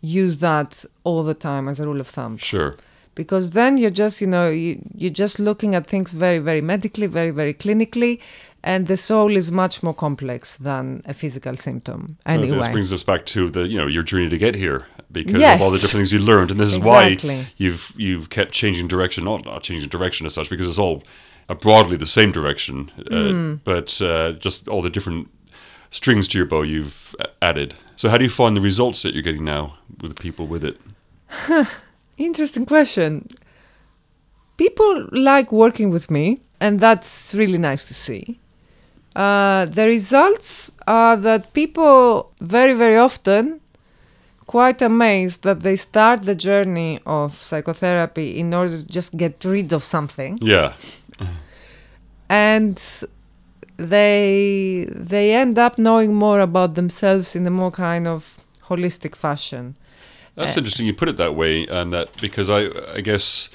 use that all the time as a rule of thumb sure. because then you're just you know you, you're just looking at things very very medically very very clinically and the soul is much more complex than a physical symptom Well, This brings us back to the you know your journey to get here because Yes. of all the different things you learned, and this is Exactly. why you've you've kept changing direction, not not changing direction as such, because it's all uh, broadly the same direction, uh, Hmm. but uh, just all the different strings to your bow you've uh, added. So how do you find the results that you're getting now with the people with it? interesting question people like working with me and that's really nice to see uh, the results are that people very very often quite amazed that they start the journey of psychotherapy in order to just get rid of something Yeah, and they they end up knowing more about themselves in a more kind of holistic fashion that's Uh, interesting. You put it that way, and that because I I guess.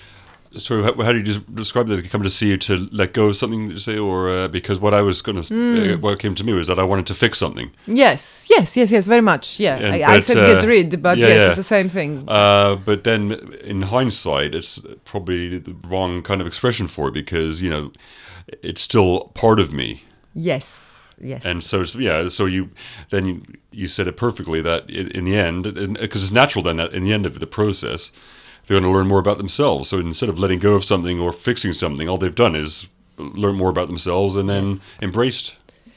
So how, how do you des- describe that? They come to see you to let go of something, you say, or uh, because what I was going to, Hmm. uh, what came to me was that I wanted to fix something. yes yes yes yes very much yeah And- I, I said uh, get rid but yeah, yes yeah. it's the same thing Uh, but then in hindsight, it's probably the wrong kind of expression for it because, you know, it's still part of me. yes yes And so, yeah, so you then you, you said it perfectly that in, in the end, because it's natural then that in the end of the process, they're going to learn more about themselves. So instead of letting go of something or fixing something, all they've done is learn more about themselves and then Yes. embraced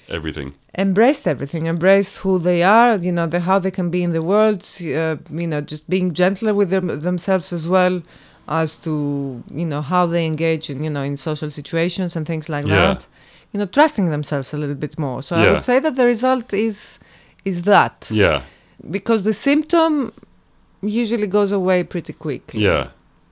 everything. embraced everything embrace who they are you know the, how they can be in the world uh, you know just being gentler with them, themselves as well as to you know how they engage in you know in social situations and things like Yeah. that you know trusting themselves a little bit more so i would say that the result is is that Yeah, because the symptom usually goes away pretty quickly yeah,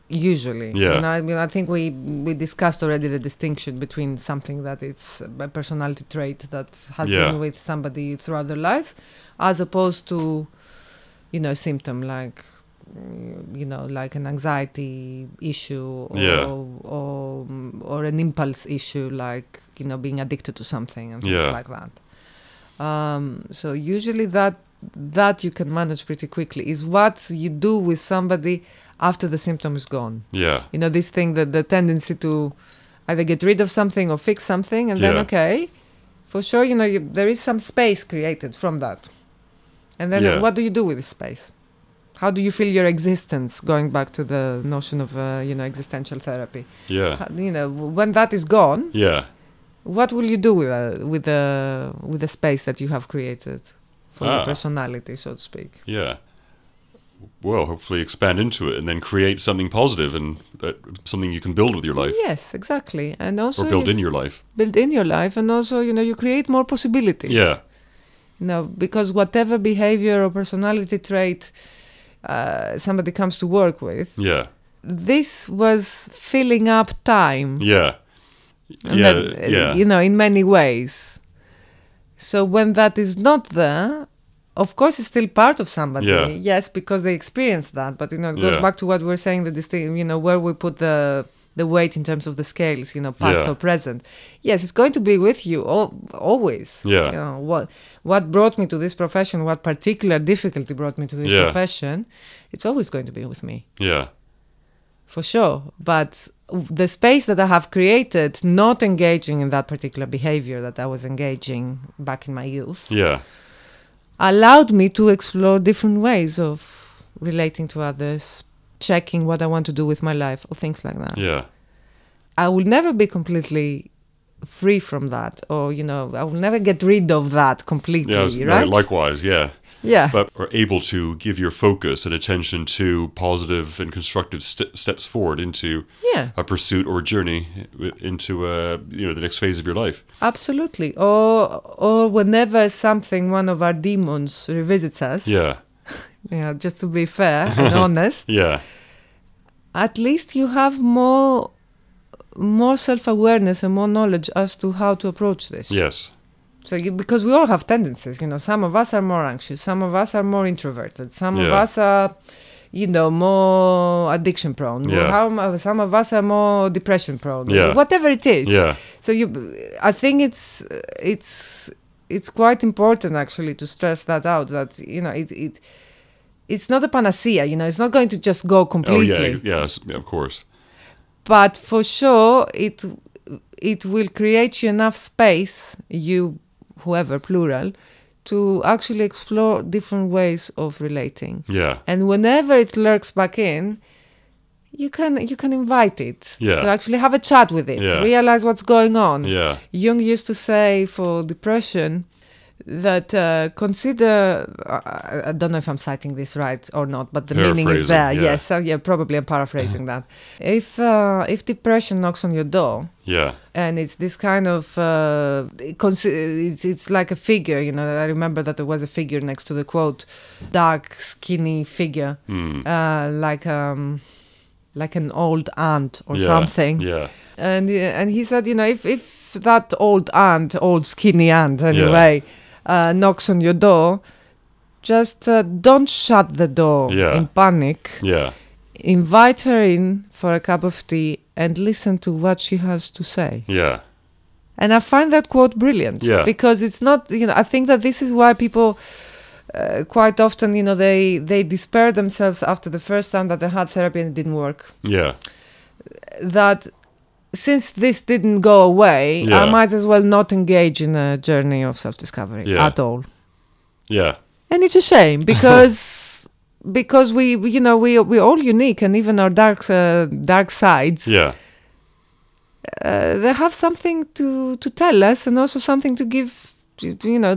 usually Yeah. you know, I mean, I think we we discussed already the distinction between something that is a personality trait that has Yeah. been with somebody throughout their lives, as opposed to, you know, a symptom like, you know, like an anxiety issue or Yeah. or, or an impulse issue like you know being addicted to something and things Yeah. like that. Um, so usually that that you can manage pretty quickly is what you do with somebody after the symptom is gone yeah, you know this thing that the tendency to either get rid of something or fix something and then Yeah. okay for sure you know you, there is some space created from that and then Yeah. what do you do with this space How do you feel your existence? Going back to the notion of uh, you know existential therapy. Yeah. How- You know, when that is gone, Yeah. what will you do with uh, with the with the space that you have created for your Ah. personality, so to speak? Yeah. Well, hopefully expand into it and then create something positive and that something you can build with your life Yes, exactly, and also or build you in your life. build in your life, and also you know you create more possibilities. Yeah. you know because whatever behavior or personality trait uh, somebody comes to work with Yeah. this was filling up time Yeah. and yeah. uh, yeah. you know in many ways so when that is not there of course it's still part of somebody Yeah. yes because they experience that but you know it goes Yeah. back to what we're saying the distinct you know where we put the the weight in terms of the scales you know past Yeah. or present yes it's going to be with you al- always Yeah. you know what what brought me to this profession what particular difficulty brought me to this Yeah. profession it's always going to be with me yeah. for sure. But the space that I have created, not engaging in that particular behavior that I was engaging back in my youth, Yeah. allowed me to explore different ways of relating to others, checking what I want to do with my life, or things like that. Yeah. I will never be completely free from that, or, you know, I will never get rid of that completely, Yeah. it's- right? Likewise. Yeah. Yeah. But are able to give your focus and attention to positive and constructive st- steps forward into yeah. a pursuit or journey into uh, you know the next phase of your life. Absolutely. Or or whenever something, one of our demons revisits us, Yeah. yeah, just to be fair and honest, Yeah. at least you have more more self-awareness and more knowledge as to how to approach this. Yes. So you, because we all have tendencies, you know, some of us are more anxious, some of us are more introverted, some of us are you know more addiction prone Yeah. how, uh, some of us are more depression prone Yeah. whatever it is Yeah. so you i think it's it's it's quite important actually to stress that out that you know it, it it's not a panacea you know it's not going to just go completely. Oh yeah. Yes. Yeah, of course. but for sure it it will create you enough space you whoever plural to actually explore different ways of relating Yeah. and whenever it lurks back in you can you can invite it Yeah. to actually have a chat with it Yeah. realize what's going on Yeah. Jung used to say for depression that uh, consider I, I don't know if I'm citing this right or not, but the meaning is there. yeah. Yes, so yeah, probably I'm paraphrasing that. If uh, if depression knocks on your door Yeah. and it's this kind of uh, it's it's like a figure, you know. I remember that there was a figure next to the quote, dark, skinny figure, Mm. uh, like um like an old aunt or yeah. something Yeah. and uh, and he said, you know, if if that old aunt, old skinny aunt, anyway, uh, knocks on your door, just uh, don't shut the door Yeah. in panic. Yeah. Invite her in for a cup of tea and listen to what she has to say. Yeah. And I find that quote brilliant Yeah. because it's not, you know, I think that this is why people. Uh, quite often, you know, they they despair themselves after the first time that they had therapy and it didn't work. Yeah. that since this didn't go away, Yeah. I might as well not engage in a journey of self discovery Yeah. at all. Yeah. And it's a shame because because we, you know we we're all unique and even our dark uh, dark sides Yeah. uh, they have something to to tell us and also something to give you know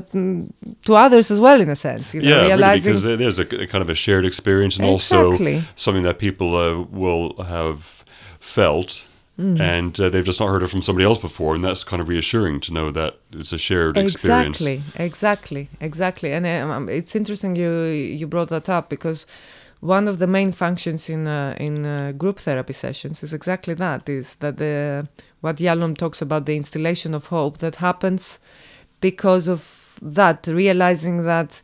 to others as well in a sense you know Yeah. Really, because it is a, a kind of a shared experience and also something that people uh, will have felt. Mm. And uh, they've just not heard it from somebody else before, and that's kind of reassuring to know that it's a shared experience. Exactly, exactly, exactly. And um, it's interesting you you brought that up because one of the main functions in uh, in uh, group therapy sessions is exactly that is that the what Yalom talks about the installation of hope that happens because of that realizing that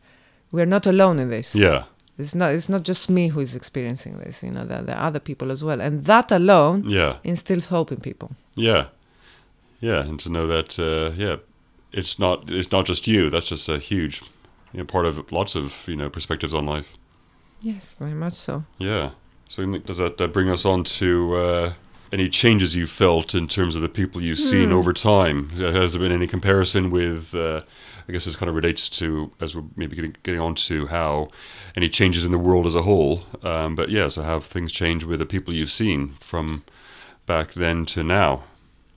we're not alone in this. Yeah. It's not it's not just me who is experiencing this, you know, there, there are other people as well. And that alone Yeah. instills hope in people. Yeah, yeah, and to know that, uh, yeah, it's not it's not just you. That's just a huge, you know, part of lots of you know perspectives on life. Yes, very much so. Yeah. So does that uh, bring us on to uh, any changes you've felt in terms of the people you've seen Hmm. over time? Has there been any comparison with? Uh, I guess this kind of relates to as we're maybe getting, getting on to how any changes in the world as a whole. Um, but yeah, so have things changed with the people you've seen from back then to now?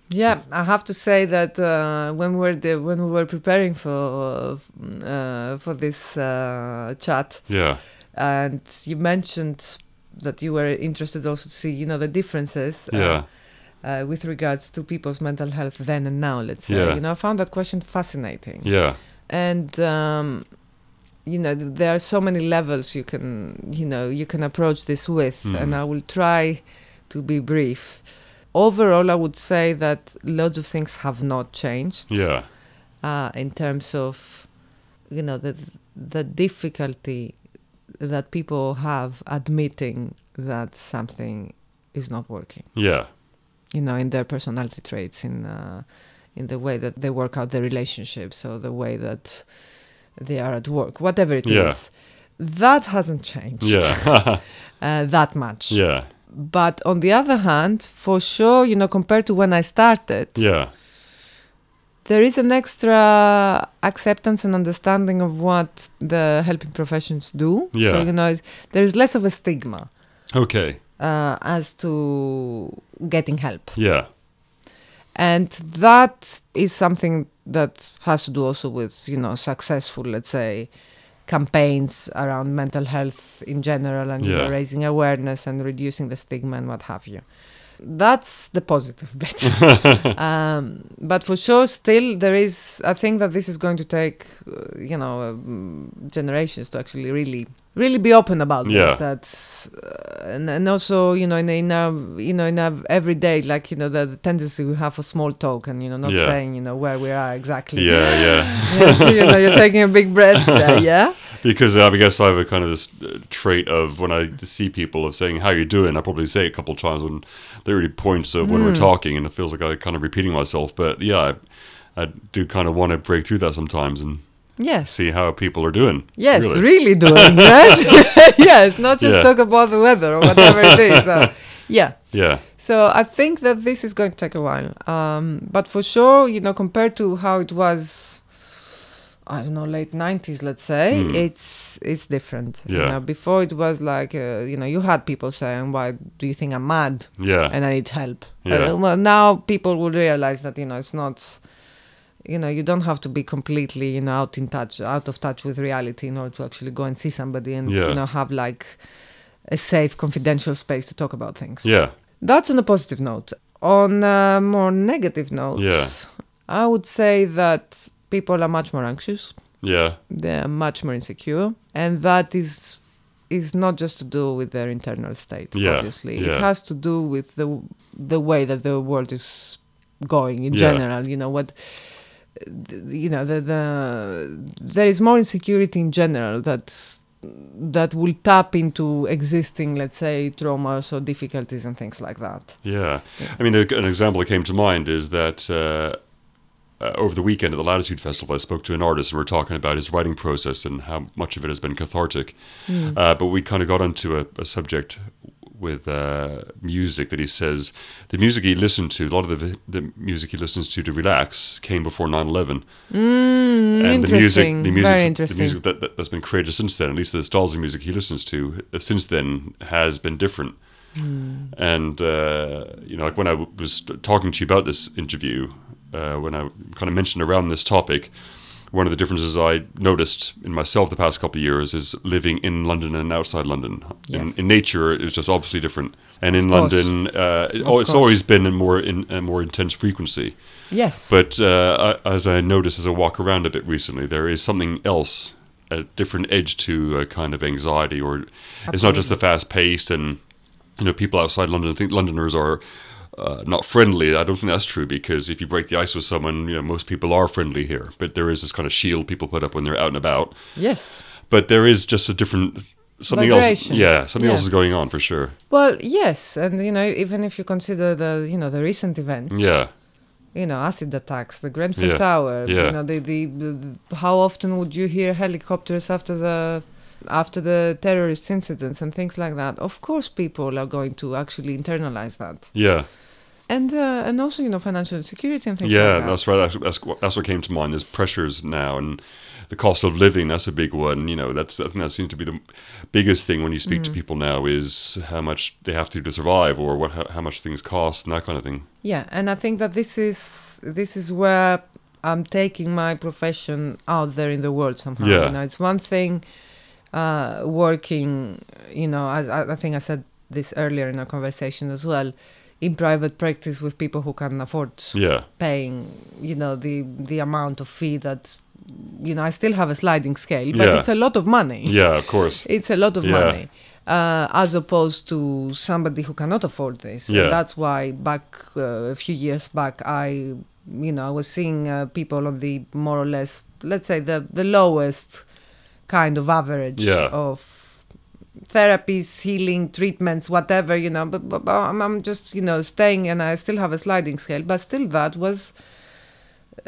Yeah, I have to say that uh, when we were the, when we were preparing for uh, for this uh, chat, Yeah, and you mentioned that you were interested also to see, you know, the differences. uh, yeah, uh, with regards to people's mental health then and now, let's say. Yeah. You know, I found that question fascinating. yeah, And um, you know, th- there are so many levels you can, you know, you can approach this with, Mhm. and I will try to be brief. Overall, I would say that loads of things have not changed yeah, uh, in terms of, you know, the the difficulty that people have admitting that something is not working yeah, you know, in their personality traits, in uh, in the way that they work out their relationships, or the way that they are at work, whatever it is. Yeah. That hasn't changed yeah, uh, that much. yeah, But on the other hand, for sure, you know, compared to when I started, yeah, there is an extra acceptance and understanding of what the helping professions do. Yeah. So, you know, there is less of a stigma okay, uh, as to getting help. yeah, and that is something that has to do also with you know successful let's say campaigns around mental health in general and you know, raising awareness and reducing the stigma and what have you that's the positive bit um, but for sure still there is i think that this is going to take uh, you know um, generations to actually really really be open about Yeah. this that's uh, and, and also you know in, in our you know in our everyday like you know the, the tendency we have for small talk and you know not Yeah. saying you know where we are exactly yeah, yeah. yeah, so, you know you're taking a big breath there, yeah Because I guess I have a kind of this uh, trait of when I see people of saying how you doing, I probably say it a couple of times when there are really points of when Hmm. we're talking, and it feels like I'm kind of repeating myself. But yeah, I, I do kind of want to break through that sometimes and yes see how people are doing. Yes, really. really, doing yes, yes, not just Yeah. talk about the weather or whatever it is. Uh, yeah. Yeah, So I think that this is going to take a while, um, but for sure, you know, compared to how it was, I don't know, late '90s, let's say, Hmm. it's it's different. You Yeah. know, before it was like, uh, you know, you had people saying, "Why do you think I'm mad?" yeah, and I need help. Yeah. Uh, well, now people will realize that you know it's not. You know, you don't have to be completely, you know, out in touch, out of touch with reality in order to actually go and see somebody and Yeah. you know have like a safe, confidential space to talk about things. yeah, That's on a positive note. On a more negative note, Yeah. I would say that people are much more anxious. yeah, They're much more insecure, and that is is not just to do with their internal state. Yeah, Obviously, yeah. it has to do with the the way that the world is going in Yeah. general. You know what. You know the, the there is more insecurity in general that that will tap into existing, let's say, traumas or difficulties and things like that. yeah. I mean, an example that came to mind is that uh, uh, over the weekend at the Latitude Festival, I spoke to an artist and we are talking about his writing process and how much of it has been cathartic. Uh, but we kind of got onto a, a subject with uh, music that he says the music he listened to, a lot of the, the music he listens to to relax came before 9 11. Mm, and the music, interesting. the music, the music that, that, that's been created since then, at least the nostalgia music he listens to uh, since then, has been different. Hmm. And uh, you know, like when I w- was talking to you about this interview, uh, when I kind of mentioned around this topic, one of the differences I noticed in myself the past couple of years is living in London and outside London. In, Yes. in nature, it's just obviously different. And in course. London, uh, it, oh, it's always been a more in a more intense frequency. Yes. But uh, I- as I noticed as I walk around a bit recently, there is something else, a different edge to a kind of anxiety, or it's not just the fast pace and you know people outside London. I think Londoners are. Uh, not friendly. I don't think that's true because if you break the ice with someone, you know most people are friendly here. But there is this kind of shield people put up when they're out and about. yes. But there is just a different something else. Yeah, something else is going on for sure. Well, yes, and you know, even if you consider the you know the recent events, Yeah, you know, acid attacks, the Grenfell Yeah. Tower, Yeah. you know, the, the the how often would you hear helicopters after the after the terrorist incidents and things like that, of course, people are going to actually internalize that, Yeah. And uh, and also you know financial security and things yeah, like that. Yeah, that's right. That's, that's what- that's what came to mind. There's pressures now, and the cost of living. That's a big one. You know, that's I think that seems to be the biggest thing when you speak to Mm. people now is how much they have to do to survive, or what how, how much things cost, and that kind of thing. Yeah, and I think that this is this is where I'm taking my profession out there in the world somehow. Yeah. You know, it's one thing uh, working. You know, I, I- I think I said this earlier in our conversation as well. In private practice with people who can afford Yeah, paying, you know, the the amount of fee that, you know, I still have a sliding scale, but Yeah. it's a lot of money. yeah, of course. It's a lot of Yeah. money. Uh, as opposed to somebody who cannot afford this. Yeah. And that's why back uh, a few years back, I, you know, I was seeing uh, people on the more or less, let's say the the lowest kind of average Yeah. of therapies, healing, treatments, whatever, you know. But, but, I'm, I'm just, you know, staying, and I still have a sliding scale. But still, that was.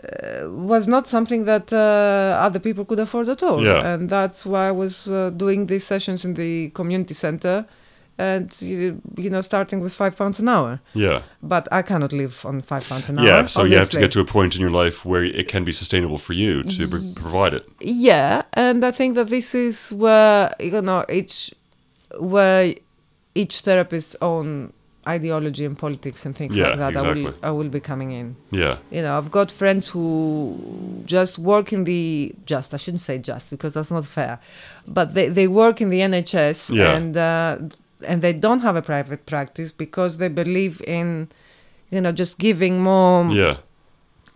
Uh, was not something that uh, other people could afford at all, Yeah. and that's why I was uh, doing these sessions in the community center, and you, you know, starting with five pounds an hour. Yeah, But I cannot live on five pounds an hour. yeah. So you have to get to a point in your life where it can be sustainable for you to pr- provide it. yeah and i think that this is where you know each where each therapist's own ideology and politics and things Yeah, like that i will i will be coming in. Yeah, you know i've got friends who just work in the just i shouldn't say just because that's not fair but they, they work in the nhs Yeah. and uh, and they don't have a private practice because they believe in you know just giving more yeah,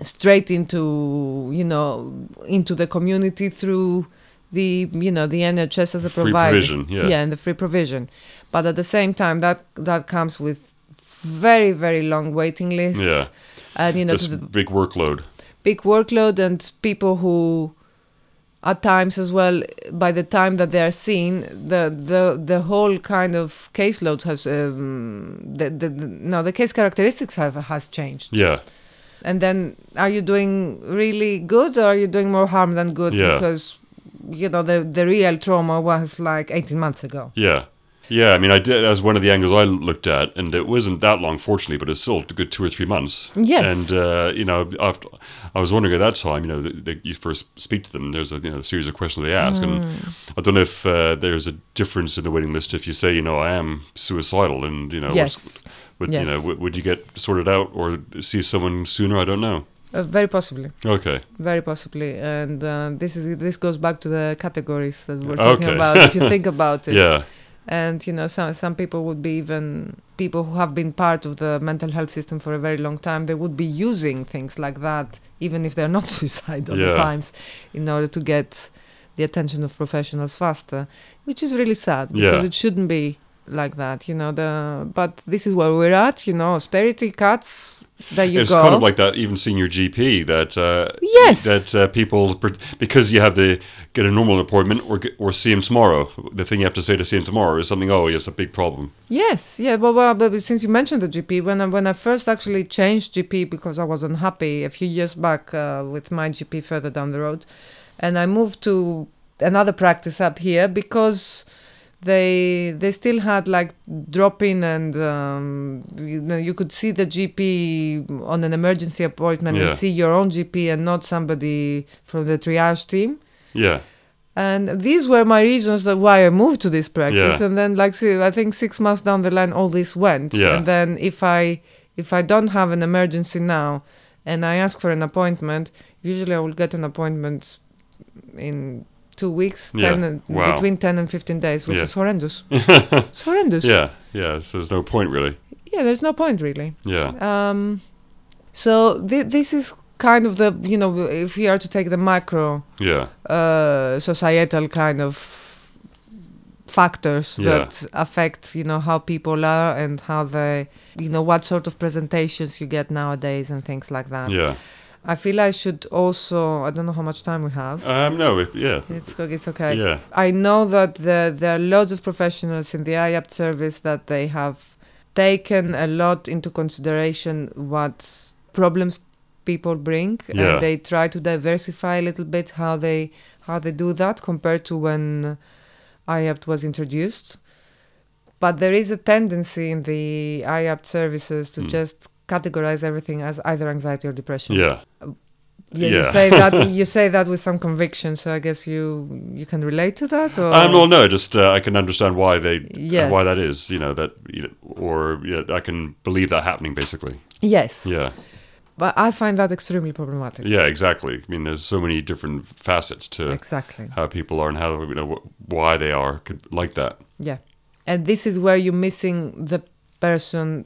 straight into you know into the community through the you know the NHS as a Free provider. provision, yeah. yeah, and the free provision, but at the same time that that comes with very very long waiting lists. Yeah. and you know the big workload. big workload and people who at times as well by the time that they are seen the the the whole kind of caseload has um the, the, the no the case characteristics have has changed Yeah, and then are you doing really good or are you doing more harm than good Yeah. because you know the the real trauma was like 18 months ago yeah, yeah. I mean, I did. as one of the angles I looked at, and it wasn't that long, fortunately, but it's still a good two or three months. Yes. And uh, you know, after, I was wondering at that time, you know, you first speak to them. There's a you know a series of questions they ask, and I don't know if uh, there's a difference in the waiting list if you say, you know, I am suicidal, and you know, yes would you know, would, would you get sorted out or see someone sooner? I don't know. Uh, very possibly Okay. very possibly and uh, this is this goes back to the categories that we're talking Okay. about if you think about it Yeah. and you know some some people would be even people who have been part of the mental health system for a very long time they would be using things like that even if they're not suicidal Yeah. at times in order to get the attention of professionals faster which is really sad because Yeah. it shouldn't be like that you know the but this is where we're at you know austerity cuts there you it's go kind of like that. Even seeing your GP, that uh, Yes. that uh, people because you have to get a normal appointment or or see him tomorrow. The thing you have to say to see him tomorrow is something. Oh, yes, a big problem. Yes, yeah, but, well, but since you mentioned the GP, when I, when I first actually changed GP because I was unhappy a few years back uh, with my GP further down the road, and I moved to another practice up here because they they still had like drop in and um, you know you could see the GP on an emergency appointment Yeah. and see your own GP and not somebody from the triage team. Yeah, And these were my reasons that why I moved to this practice. Yeah. And then, like, see, I think six months down the line, all this went. Yeah. And then, if I if I don't have an emergency now, and I ask for an appointment, usually I will get an appointment in two weeks, Yeah. 10 Wow. between ten and fifteen days, which Yeah. is horrendous. it's horrendous. yeah, yeah. So there's no point really. Yeah, there's no point really. Yeah, Um, so thi- this is kind of the you know if we are to take the macro yeah, uh, societal kind of factors Yeah. that affect you know how people are and how they you know what sort of presentations you get nowadays and things like that yeah. I feel i should also i don't know how much time we have Um, no, it, yeah, it's it's okay yeah, i know that there, there are loads of professionals in the IAPT service that they have taken a lot into consideration what problems people bring Yeah. and they try to diversify a little bit how they how they do that compared to when IAPT was introduced. But there is a tendency in the IAPT services to Mm. just categorize everything as either anxiety or depression. Yeah. Yeah, you say that you say that with some conviction, so I guess you you can relate to that. Or Um, well, no, just uh, I can understand why they Yes. why that is. You know that, you know, or yeah, I can believe that happening. Basically, yes, yeah, but I find that extremely problematic. yeah, exactly. I mean, there's so many different facets to Exactly. how people are and how you know why they are could like that. Yeah, and this is where you're missing the person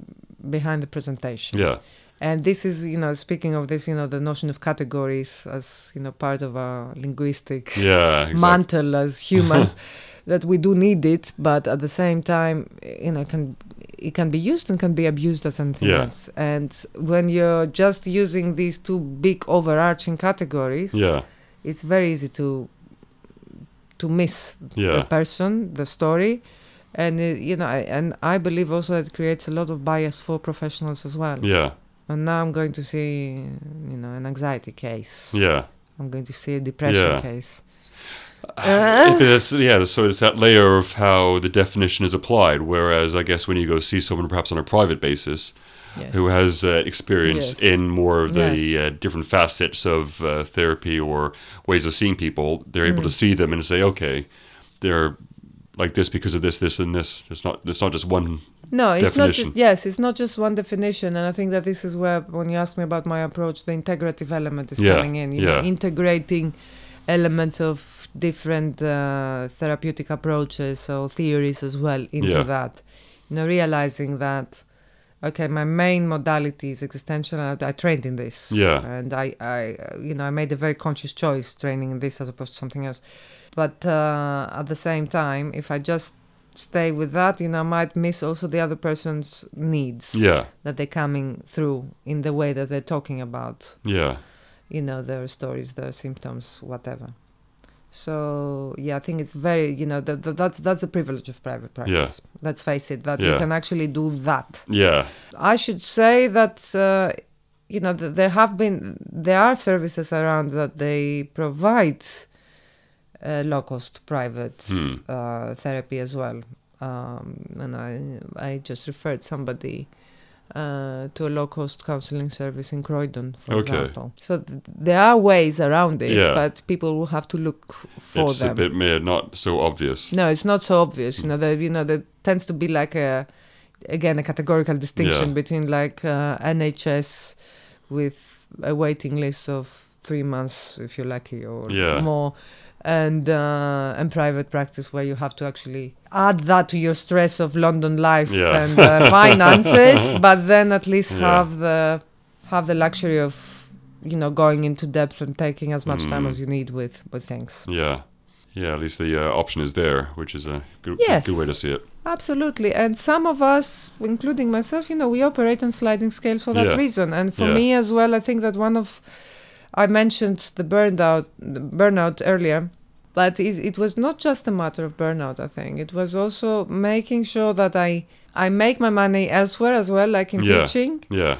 behind the presentation. Yeah, And this is, you know, speaking of this, you know, the notion of categories as, you know, part of our linguistic yeah, exactly. mantle as humans, that we do need it, but at the same time, you know, can it can be used and can be abused as anything Yeah. else. And when you're just using these two big overarching categories, Yeah, it's very easy to to miss the person, the story, and it, you know, I, and I believe also that it creates a lot of bias for professionals as well. yeah, And now I'm going to see, you know, an anxiety case. yeah. I'm going to see a depression Yeah. case. It is- yeah, so it's that layer of how the definition is applied. Whereas, I guess when you go see someone perhaps on a private basis Yes. who has uh, experience Yes. in more of the Yes. uh, different facets of uh, therapy or ways of seeing people, they're able to Mm. see them and say, okay, they're like this because of this, this, and this. It's not. It's not just one. no, it's not. Definition. yes, it's not just one definition, and I think that this is where, when you ask me about my approach, the integrative element is Yeah, coming in. You know, yeah. integrating elements of different uh, therapeutic approaches or theories as well into Yeah. that. You know, realizing that. Okay, my main modality is existential. I, I trained in this. Yeah. and I, I, you know, I made a very conscious choice training in this as opposed to something else. But uh, at the same time, if I just stay with that, you know, I might miss also the other person's needs Yeah, that they're coming through in the way that they're talking about, yeah, you know, their stories, their symptoms, whatever. So yeah, I think it's very, you know, that, that that's that's the privilege of private practice. Yeah. Let's face it, that you can actually do that. yeah, I should say that uh, you know th- there have been there are services around that they provide low cost private Hmm. uh, therapy as well. Um, and I I just referred somebody uh, to a low cost counseling service in Croydon, for Okay. example. So th- there are ways around it, Yeah. but people will have to look for it's them. a bit not so obvious. No, it's not so obvious. You know, there you know there tends to be like a again a categorical distinction Yeah. between like uh, NHS with a waiting list of three months if you're lucky or Yeah. more, and uh, and private practice where you have to actually add that to your stress of London life Yeah. and uh, finances, but then at least Yeah. have the have the luxury of you know going into depth and taking as much time Mm. as you need with with things. Yeah, yeah. At least the uh, option is there, which is a good, Yes. good way to see it. Absolutely. And some of us, including myself, you know, we operate on sliding scales for that Yeah. reason. And for me as well, I think that one of I mentioned the burnout the burnout earlier, but it, it was not just a matter of burnout, I think. It was also making sure that I I make my money elsewhere as well, like in Yeah. teaching, Yeah,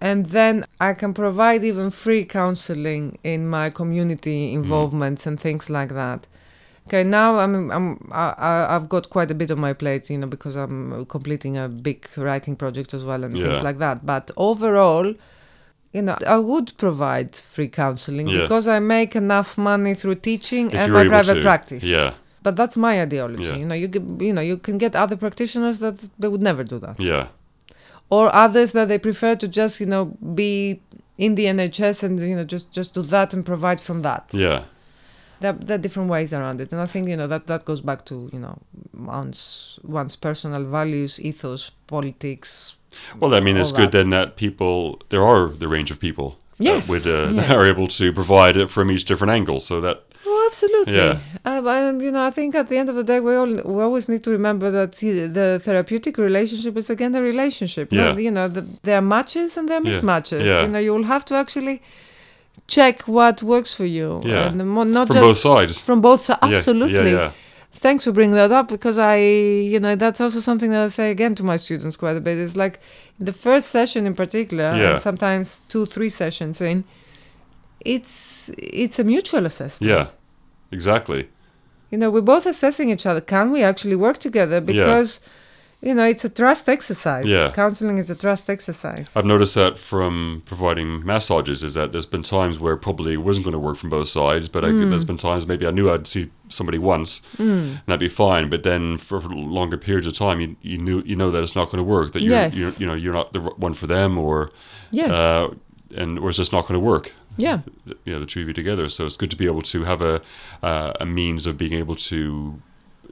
and then I can provide even free counseling in my community Mm-hmm. involvements and things like that. Okay, now I'm I'm I, I- I've got quite a bit on my plate, you know, because I'm completing a big writing project as well and Yeah. things like that. But overall, you know, I would provide free counseling Yeah. because I make enough money through teaching if and my private to. practice. Yeah, But that's my ideology. Yeah. You know, you you know, you can get other practitioners that they would never do that yeah, or others that they prefer to just you know be in the NHS and you know just just do that and provide from that. yeah, There, there are different ways around it, and I think you know that that goes back to you know one's one's personal values, ethos, politics. Well, I mean, it's good that. then that people there are the range of people Yes, that would uh, yeah. are able to provide it from each different angle. So that Oh, absolutely. Yeah. Uh, and you know, I think at the end of the day, we all we always need to remember that the, the therapeutic relationship is again a relationship. Yeah. Not, you know, the, there are matches and there are mismatches. Yeah. You know, you will have to actually check what works for you. Yeah. And not from just both sides. from both sides. Absolutely. Yeah, yeah, Thanks for bringing that up because I, you know, that's also something that I say again to my students quite a bit. It's like the first session in particular, Yeah. and sometimes two, three sessions in, it's it's a mutual assessment. Yeah. exactly. you know, we're both assessing each other. Can we actually work together? Because, you know, it's a trust exercise. Yeah. Counseling is a trust exercise. I've noticed that from providing massages is that there's been times where probably it wasn't going to work from both sides, but I, Mm. there's been times maybe I knew I'd see somebody once and that'd be fine, but then for longer periods of time, you, you knew you know that it's not going to work, that you're, Yes. you're you know you're not the one for them, or Yes. uh, and or it's just not going to work. yeah. You know, the two of you together. So it's good to be able to have a uh, a means of being able to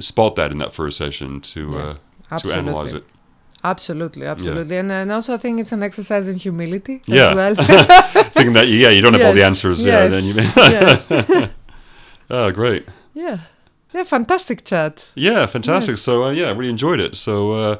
spot that in that first session to Yeah. uh, to analyze Absolutely. it. Absolutely, absolutely, and, and also I think it's an exercise in humility Yeah. as well. Thinking that yeah, you don't have all the Yes, answers. Yeah, then you. yes. oh, great. yeah, yeah, fantastic chat. Yeah, fantastic. Yes. So uh, yeah, I really enjoyed it. So uh,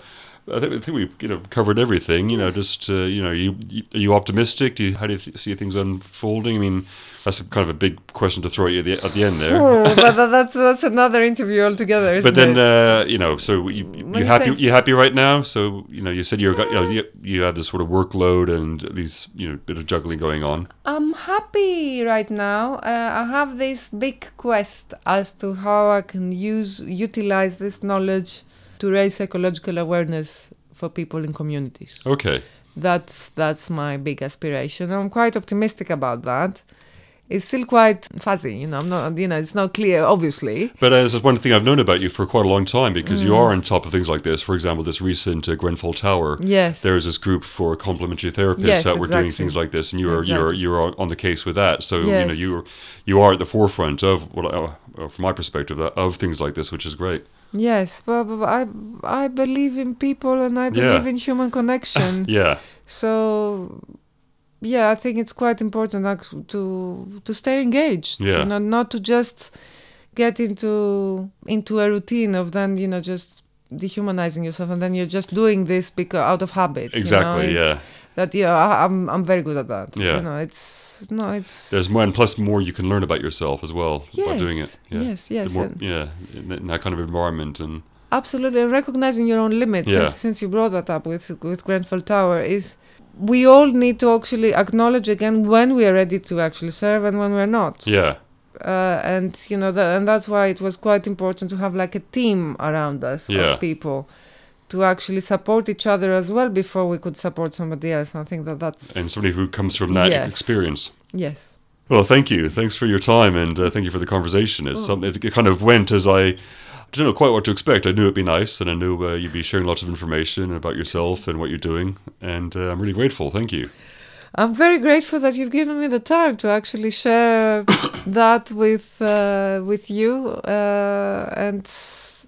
I think I think we you know covered everything. You know, just uh, you know, you, you are you optimistic? Do you how do you th- see things unfolding? I mean, that's kind of a big question to throw at you at the, at the end there. Oh, but that's that's another interview altogether. Isn't But then uh, you know, so you, you, When you you happy you happy right now? So you know, you said you got you, know, you you had this sort of workload and these you know bit of juggling going on. I'm happy right now. Uh, I have this big quest as to how I can use utilize this knowledge to raise ecological awareness for people in communities. Okay. That's that's my big aspiration. I'm quite optimistic about that. It's still quite fuzzy, you know. I'm not, you know, it's not clear, obviously. But uh, this one thing I've known about you for quite a long time because Mm. you are on top of things like this. For example, this recent uh, Grenfell Tower. Yes. There's this group for complementary therapists Yes, that were doing things like this, and you were you were Exactly. you were on the case with that. So you know you were, you are at the forefront of what, uh, uh, from my perspective, uh, of things like this, which is great. Yes, but, but I I believe in people and I believe in human connection. Yeah, So, yeah, I think it's quite important ac- to to stay engaged. Yeah. You know, not to just get into into a routine of then you know just dehumanizing yourself and then you're just doing this because out of habit. you know, exactly. yeah, That yeah, I, I'm I'm very good at that. Yeah. You know, it's no, it's there's more, and plus more you can learn about yourself as well yes, by doing it. Yeah. Yes, yes, more, yeah, in, in that kind of environment, and absolutely. And recognizing your own limits, Yeah. since, since you brought that up with with Grenfell Tower, is we all need to actually acknowledge again when we are ready to actually serve and when we're not. yeah, uh, and you know that, and that's why it was quite important to have like a team around us Yeah. of people to actually support each other as well before we could support somebody else. And I think that that's and somebody who comes from that Yes. experience. yes, Well, thank you. Thanks for your time and uh, thank you for the conversation. It's something it kind of went as I didn't know quite what to expect. I knew it'd be nice, and I knew uh, you'd be sharing lots of information about yourself and what you're doing. And uh, I'm really grateful. Thank you. I'm very grateful that you've given me the time to actually share that with uh, with you uh, and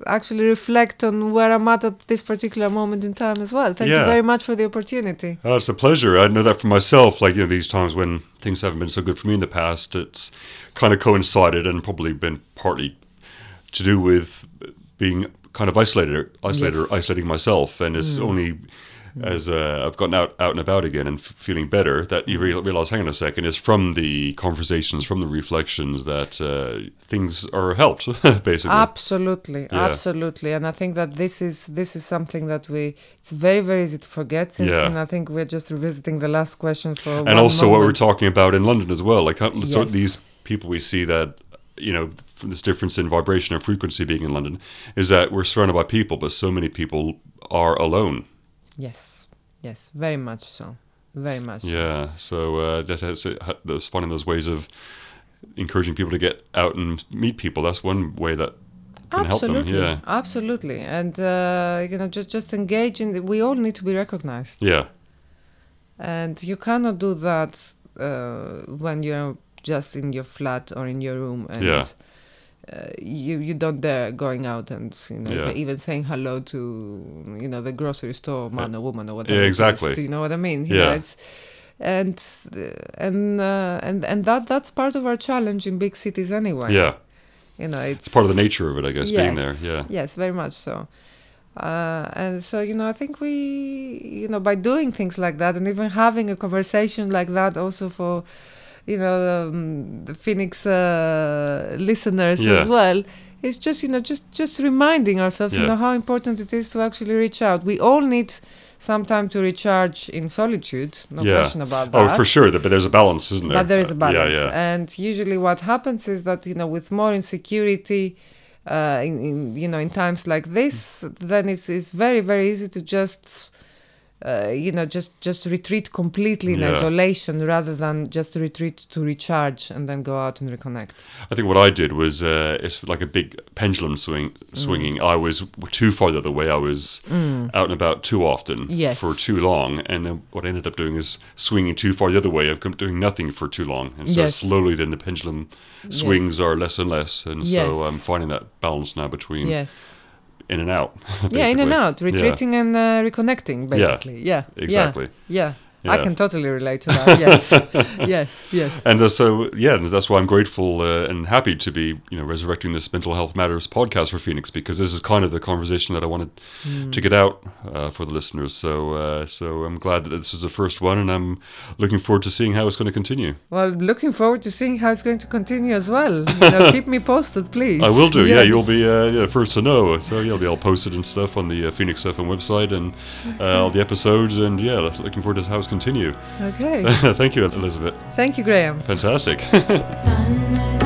actually reflect on where I'm at at this particular moment in time as well. Thank Yeah. you very much for the opportunity. Oh, it's a pleasure. I know that for myself. Like you know, these times when things haven't been so good for me in the past, it's kind of coincided and probably been partly to do with being kind of isolated, isolated, Yes. isolating myself. And it's only as uh, I've gotten out, out and about again and f- feeling better that you real realize, hang on a second, it's from the conversations, from the reflections that uh, things are helped, basically. Absolutely, Yeah. absolutely, and I think that this is this is something that we. It's very very easy to forget. Since Yeah. and I think we're just revisiting the last question for. and also what we're talking about in London as well. Like how, so Yes. these people we see that you know this difference in vibration and frequency being in London is that we're surrounded by people, but so many people are alone. Yes, yes, very much so, very much. so. Yeah, so uh, that has, those finding those ways of encouraging people to get out and meet people. That's one way that can Absolutely, help them. Yeah, absolutely, and uh, you know, just just engage in. The, we all need to be recognized, yeah, and you cannot do that uh, when you're just in your flat or in your room and. Yeah. Uh, you you don't dare going out and you know Yeah. even saying hello to you know the grocery store man or woman or whatever. Yeah, exactly. Do you know what I mean? Yeah. it's, and and uh, and and that that's part of our challenge in big cities anyway. yeah. You know, it's It's part of the nature of it, I guess, being there. Yes, Yeah, Yes, very much so. Uh, and so you know, I think we, you know, by doing things like that, and even having a conversation like that, also for, you know, um, the Phoenix uh, listeners Yeah. as well, it's just you know, just just reminding ourselves, you know, how important it is to actually reach out. We all need some time to recharge in solitude. No Yeah. question about that. Oh, for sure. But there's a balance, isn't there? But there is a Uh, balance. Yeah, yeah. And usually what happens is that, you know, with more insecurity, uh, in, in you know in times like this, then it's it's very very easy to just uh, you know just just retreat completely in Yeah. isolation rather than just retreat to recharge and then go out and reconnect. I think what I did was uh, it's like a big pendulum swing swinging. I was too far the other way. I was out and about too often Yes. for too long, and then what I ended up doing is swinging too far the other way. I've doing nothing for too long, and so Yes. slowly then the pendulum swings are less and less, and so I'm finding that balance now between Yes. In and out. Yeah, in and out, Yeah. retreating and uh, reconnecting, basically. Yeah. yeah, Exactly. Yeah. I can totally relate to that. Yes. yes. Yes. And uh, so, yeah, that's why I'm grateful uh, and happy to be, you know, resurrecting this Mental Health Matters podcast for Phoenix because this is kind of the conversation that I wanted Hmm. to get out uh, for the listeners. So, uh, so I'm glad that this is the first one, and I'm looking forward to seeing how it's going to continue. Well, looking forward to seeing how it's going to continue as well. You know, keep me posted, please. I will do. Yeah, you'll be uh, yeah, first to know. So yeah, I'll be all posted and stuff on the uh, Phoenix FM website and uh, all the episodes. And yeah, looking forward to how it's continue. Okay. Thank you, Elisavet. Thank you, Graham. Fantastic.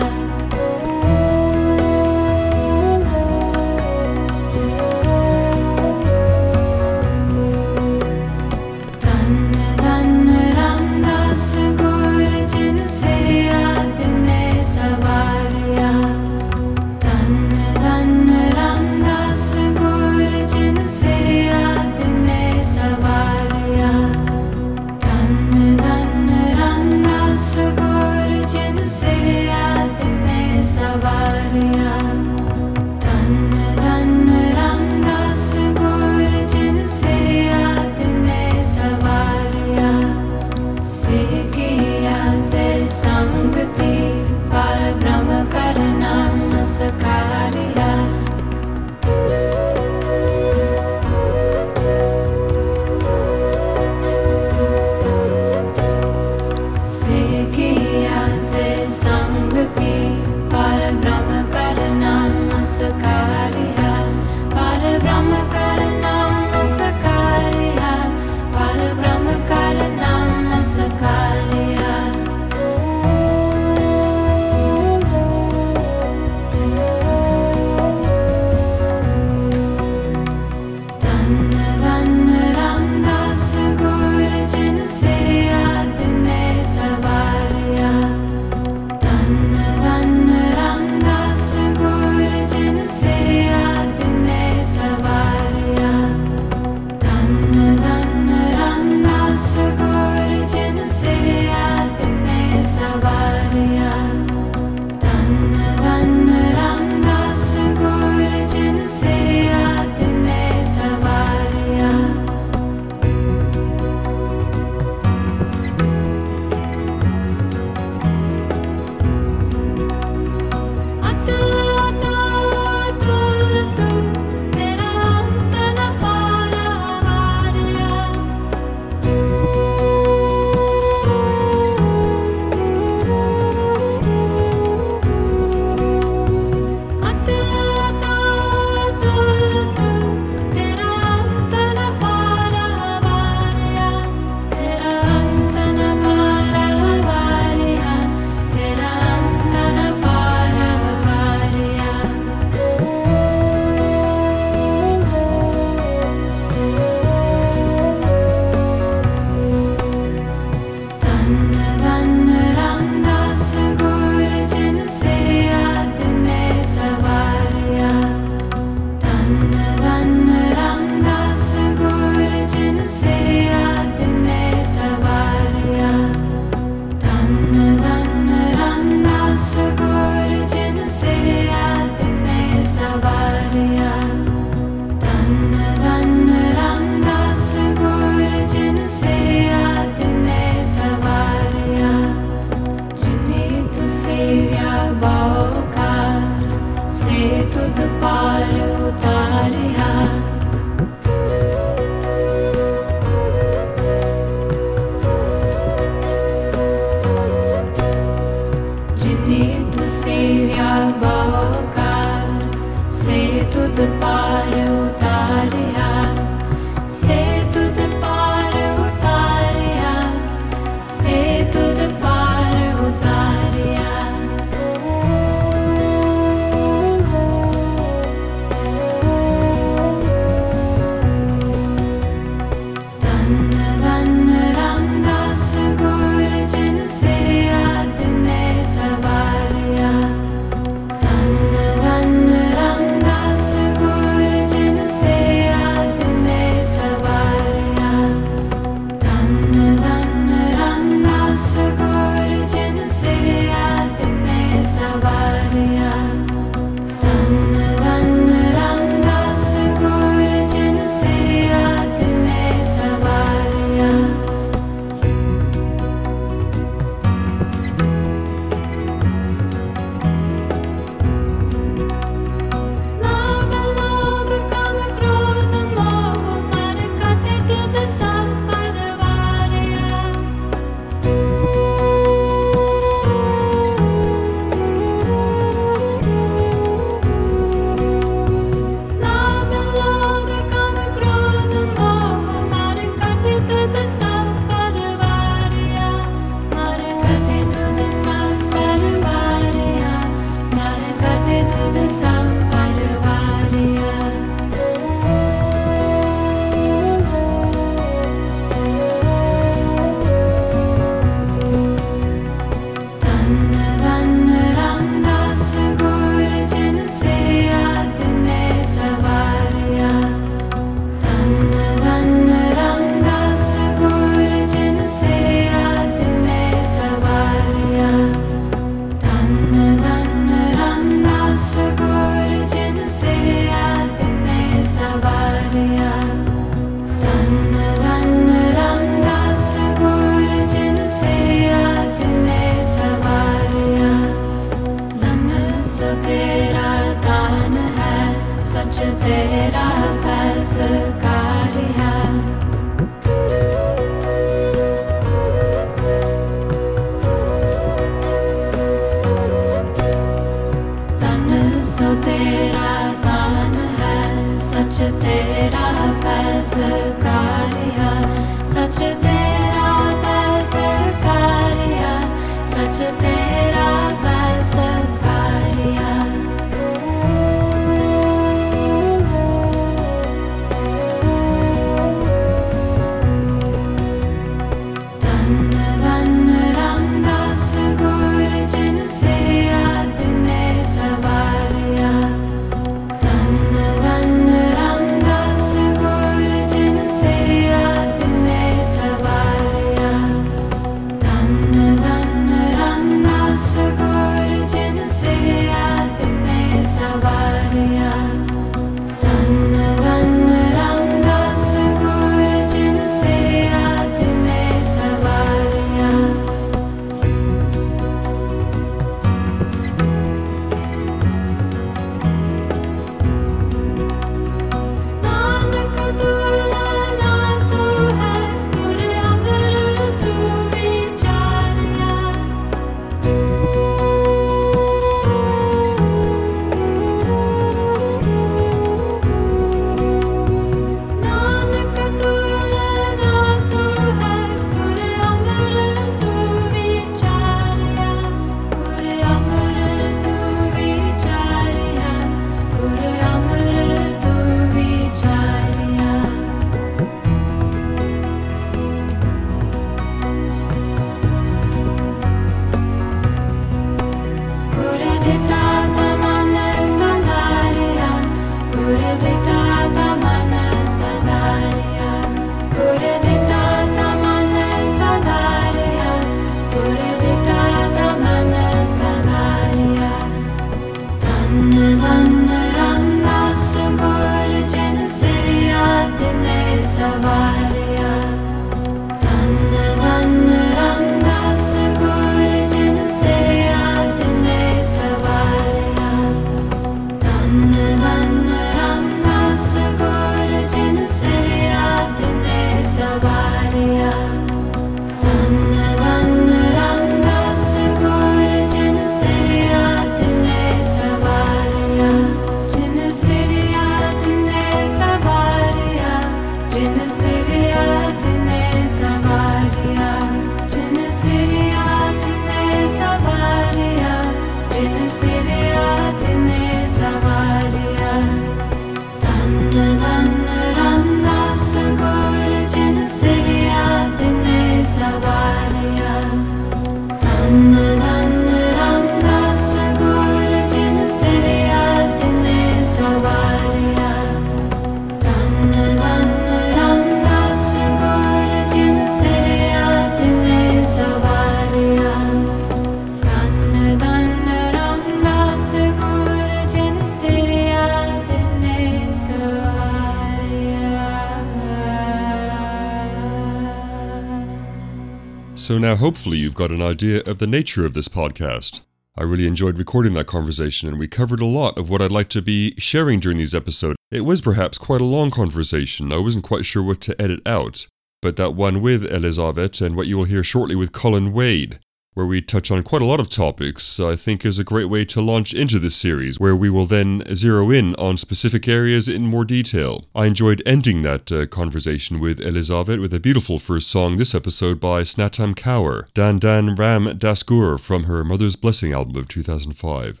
So now hopefully you've got an idea of the nature of this podcast. I really enjoyed recording that conversation and we covered a lot of what I'd like to be sharing during these episodes. It was perhaps quite a long conversation. I wasn't quite sure what to edit out. But that one with Elisavet and what you will hear shortly with Colin Wade, where we touch on quite a lot of topics, I think is a great way to launch into this series, where we will then zero in on specific areas in more detail. I enjoyed ending that uh, conversation with Elisavet with a beautiful first song this episode by Snatam Kaur, Dhan Dhan Ram Das Gur from her Mother's Blessing album of 2005.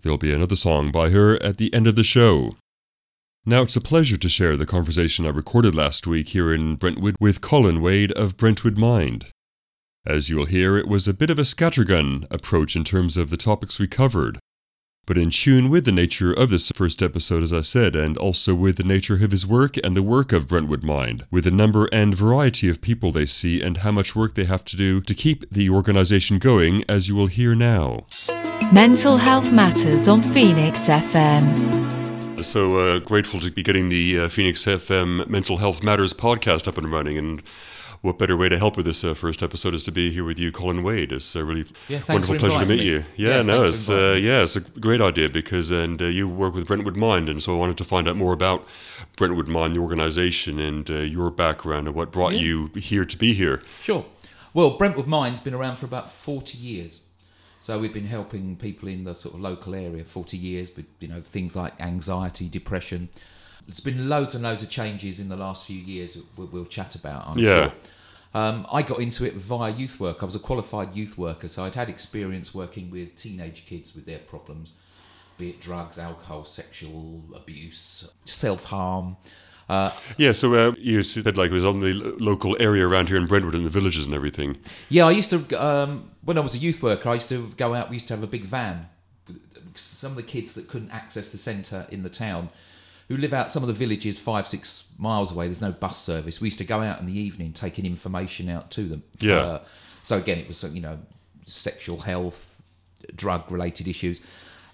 There'll be another song by her at the end of the show. Now, it's a pleasure to share the conversation I recorded last week here in Brentwood with Colin Wade of Brentwood Mind. As you'll hear, it was a bit of a scattergun approach in terms of the topics we covered, but in tune with the nature of this first episode, as I said, and also with the nature of his work and the work of Brentwood Mind, with the number and variety of people they see and how much work they have to do to keep the organization going, as you will hear now. Mental Health Matters on Phoenix FM. So uh, grateful to be getting the uh, Phoenix FM Mental Health Matters podcast up and running. And what better way to help with this uh, first episode is to be here with you, Colin Wade. It's a really Yeah, wonderful pleasure to meet me. you. Yeah, Yeah, no, it's uh, yeah, it's a great idea because and uh, you work with Brentwood Mind, and so I wanted to find out more about Brentwood Mind, the organization, and uh, your background and what brought Yeah. you here to be here. Sure. Well, Brentwood Mind's been around for about 40 years. So we've been helping people in the sort of local area 40 years with, you know, things like anxiety, depression. There's been loads and loads of changes in the last few years we'll, we'll chat about, I'm Yeah. sure. Um, I got into it via youth work. I was a qualified youth worker, so I'd had experience working with teenage kids with their problems, be it drugs, alcohol, sexual abuse, self harm. Uh, Yeah, so uh, you said like it was on the local area around here in Brentwood and the villages and everything. Yeah, I used to um, when I was a youth worker. I used to go out. We used to have a big van. Some of the kids that couldn't access the centre in the town, who live out some of the villages five six miles away. There's no bus service. We used to go out in the evening, taking information out to them. Yeah. Uh, so again, it was you know sexual health, drug related issues.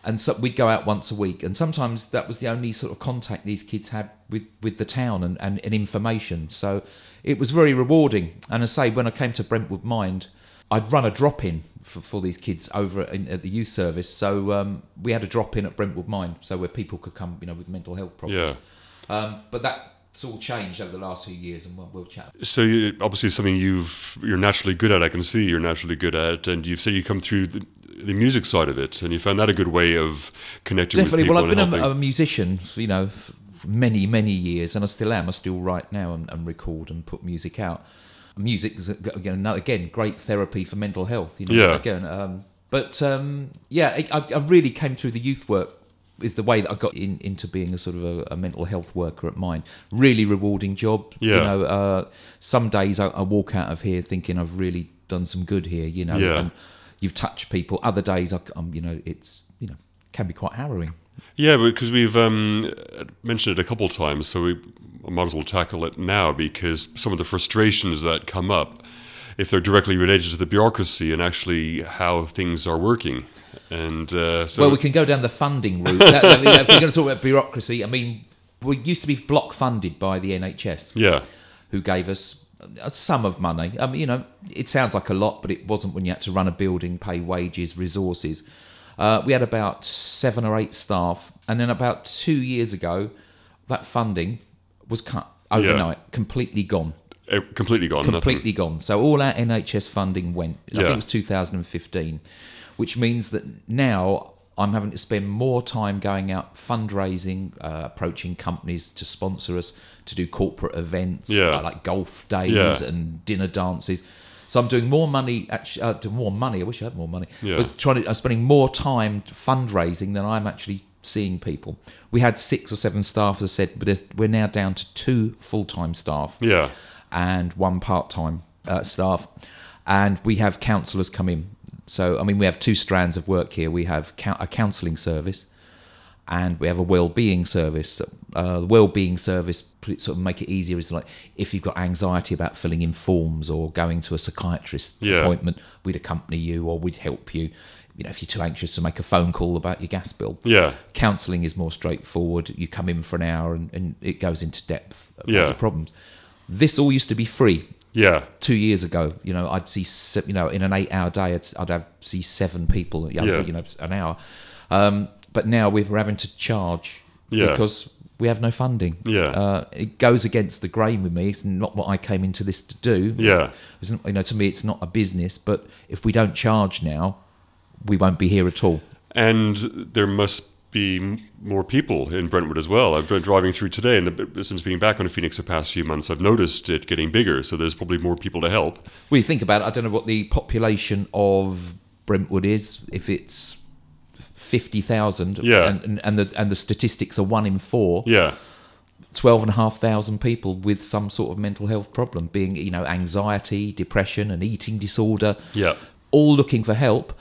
And so we'd go out once a week, and sometimes that was the only sort of contact these kids had with, with the town and, and, and information. So it was very rewarding. And I say, when I came to Brentwood Mind, I'd run a drop in for, for these kids over in, at the youth service. So um, we had a drop in at Brentwood Mind, so where people could come, you know, with mental health problems. Um, but that's all changed over the last few years, and we'll, we'll chat. So you, obviously it's something you've you're naturally good at. I can see you're naturally good at, and you've said you come through the, the music side of it, and you found that a good way of connecting. Definitely. With people Definitely. Well, I've been a, a musician, you know, for many, many years, and I still am. I still write now and, and record and put music out. Music is again, again great therapy for mental health. You know, Yeah. Again, um, but um, yeah, I, I really came through the youth work. Is the way that I got in, into being a sort of a, a mental health worker at Mind. Really rewarding job. Yeah. You know, uh, some days I, I walk out of here thinking I've really done some good here. You know, Yeah. and you've touched people. Other days, I, am you know, it's you know can be quite harrowing. Yeah, because we've um, mentioned it a couple of times, so we might as well tackle it now because some of the frustrations that come up, if they're directly related to the bureaucracy and actually how things are working, and uh, so well, we can go down the funding route. That- I mean, if we're going to talk about bureaucracy, I mean, we used to be block funded by the NHS, yeah, who gave us a sum of money. I mean, you know, it sounds like a lot, but it wasn't when you had to run a building, pay wages, resources. Uh, we had about seven or eight staff, and then about two years ago, that funding was cut overnight, completely gone eh, completely gone. nothing. completely gone. So all our NHS funding went. I Yeah. think it was 2015, which means that now I'm having to spend more time going out fundraising, uh, approaching companies to sponsor us, to do corporate events Yeah. uh, like golf days Yeah. and dinner dances. So I'm doing more money. Actually, uh, doing more money. I wish I had more money. Yeah. I was trying to. I'm spending more time fundraising than I'm actually seeing people. We had six or seven staff, as I said, but we're now down to two full-time staff Yeah, and one part-time uh, staff, and we have counsellors come in. So I mean, we have two strands of work here. We have a counselling service, and we have a well-being service. Uh, the well-being service sort of make it easier is like if you've got anxiety about filling in forms or going to a psychiatrist Yeah. appointment, we'd accompany you or we'd help you. You know, if you're too anxious to make a phone call about your gas bill, yeah, counselling is more straightforward. You come in for an hour and, and it goes into depth about Yeah. your problems. This all used to be free yeah, two years ago. You know, I'd see you know in an eight-hour day, I'd, I'd have see seven people. You know, Yeah. you know an hour. Um, but now we're having to charge Yeah. because we have no funding. Yeah. uh, it goes against the grain with me. It's not what I came into this to do. yeah. It's not, you know, to me, it's not a business. But if we don't charge now, we won't be here at all. And there must be more people in Brentwood as well. I've been driving through today, and the, since being back on Phoenix the past few months, I've noticed it getting bigger. So there's probably more people to help. Well, you think about it, I don't know what the population of Brentwood is, if it's 50,000. Yeah. And, and, and, the, and the statistics are one in four, Yeah, 12,500 people with some sort of mental health problem, being, you know, anxiety, depression, and eating disorder, yeah, all looking for help.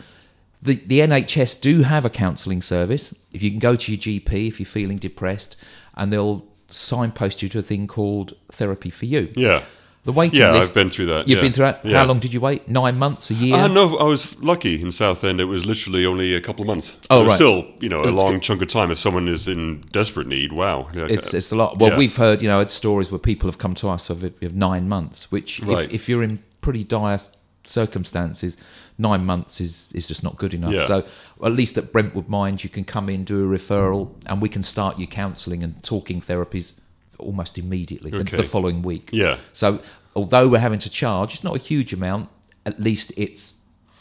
The, the NHS do have a counselling service. If you can go to your GP if you're feeling depressed, and they'll signpost you to a thing called Therapy for You. yeah. The waiting Yeah, list. I've been through that. You've yeah. been through that. Yeah. How long did you wait? Nine months, a year. Uh, no, I was lucky in Southend. It was literally only a couple of months. Oh, it was right. Still, you know, a long chunk of time. If someone is in desperate need, wow. It's it's a lot. Well, Yeah. we've heard you know had stories where people have come to us of, of nine months, which Right. if, if you're in pretty dire circumstances, nine months is is just not good enough. So at least at Brentwood Mind, you can come in, do a referral, and we can start your counselling and talking therapies almost immediately the, Okay. the following week. Yeah. So although we're having to charge, it's not a huge amount. At least it's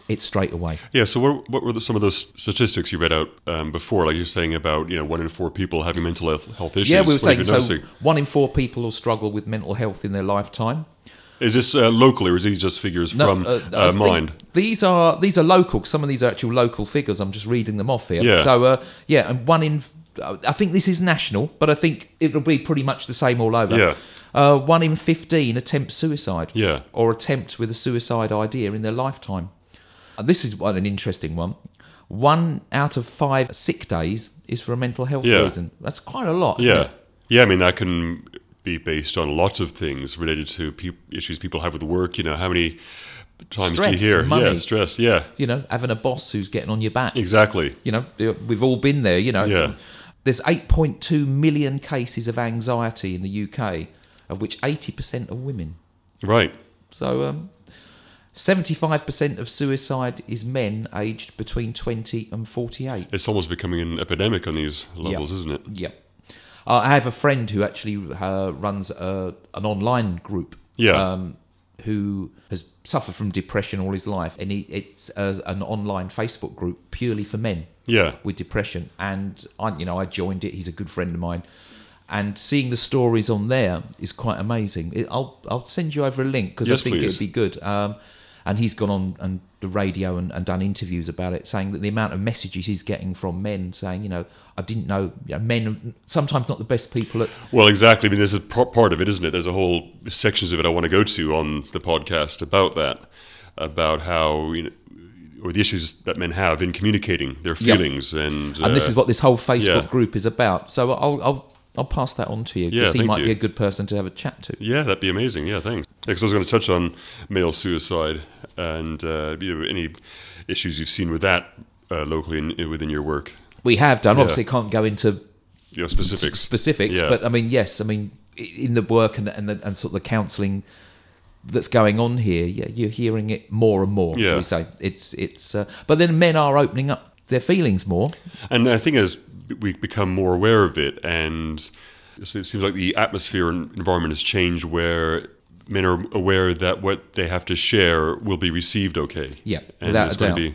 it's straight away. Yeah. So, what, what were the, some of those statistics you read out um, before? Like you're saying about you know one in four people having mental health, health issues. Yeah, we were What saying so. noticing? One in four people will struggle with mental health in their lifetime. Is this uh, locally, or is these just figures from uh, uh, Mind? These are these are local. Some of these are actual local figures. I'm just reading them off here. Yeah. So uh, yeah, and one in. I think this is national, but I think it'll be pretty much the same all over. Yeah. Uh, one in 15 attempt suicide. Yeah. Or attempt with a suicide idea in their lifetime. And this is one an interesting one. One out of five sick days is for a mental health Yeah. reason. That's quite a lot. Yeah, yeah. I mean, that can be based on lots of things related to peop issues people have with work. You know, how many times Stress, do you hear? money. Yeah, stress. Yeah, You know, having a boss who's getting on your back. exactly. You know, we've all been there. You know, Yeah. There's 8.2 million cases of anxiety in the UK, of which 80% are women. Right. So, um, 75% of suicide is men aged between 20 and 48. It's almost becoming an epidemic on these levels, isn't it? Yep. Uh, I have a friend who actually uh, runs a, an online group. Yeah. Um, who has suffered from depression all his life, and he, it's a, an online Facebook group purely for men Yeah. with depression. And I, you know, I joined it. He's a good friend of mine, and seeing the stories on there is quite amazing. It, I'll I'll send you over a link because Yes, I think please. it'd be good. Um, and he's gone on and the radio and, and done interviews about it, saying that the amount of messages he's getting from men saying, you know, I didn't know, you know men are sometimes not the best people at. Well, exactly. I mean, this is par- part of it, isn't it? There's a whole sections of it I want to go to on the podcast about that, about how you know, or the issues that men have in communicating their Yeah. feelings, and And this uh, is what this whole Facebook yeah. group is about. So I'll I'll I'll pass that on to you Yeah, because he might you. be a good person to have a chat to. Yeah, that'd be amazing. Yeah, thanks. Because I was going to touch on male suicide and uh, you know, any issues you've seen with that uh, locally in, within your work. We have done. Yeah. Obviously, can't go into your specifics. specifics, Yeah. but I mean, yes, I mean, in the work and and, the, and sort of the counselling that's going on here, yeah, you're hearing it more and more. Yeah. Shall we say it's it's, uh, but then men are opening up their feelings more. And I think as we become more aware of it, and it seems like the atmosphere and environment has changed where men are aware that what they have to share will be received okay. Yeah, and without a doubt. be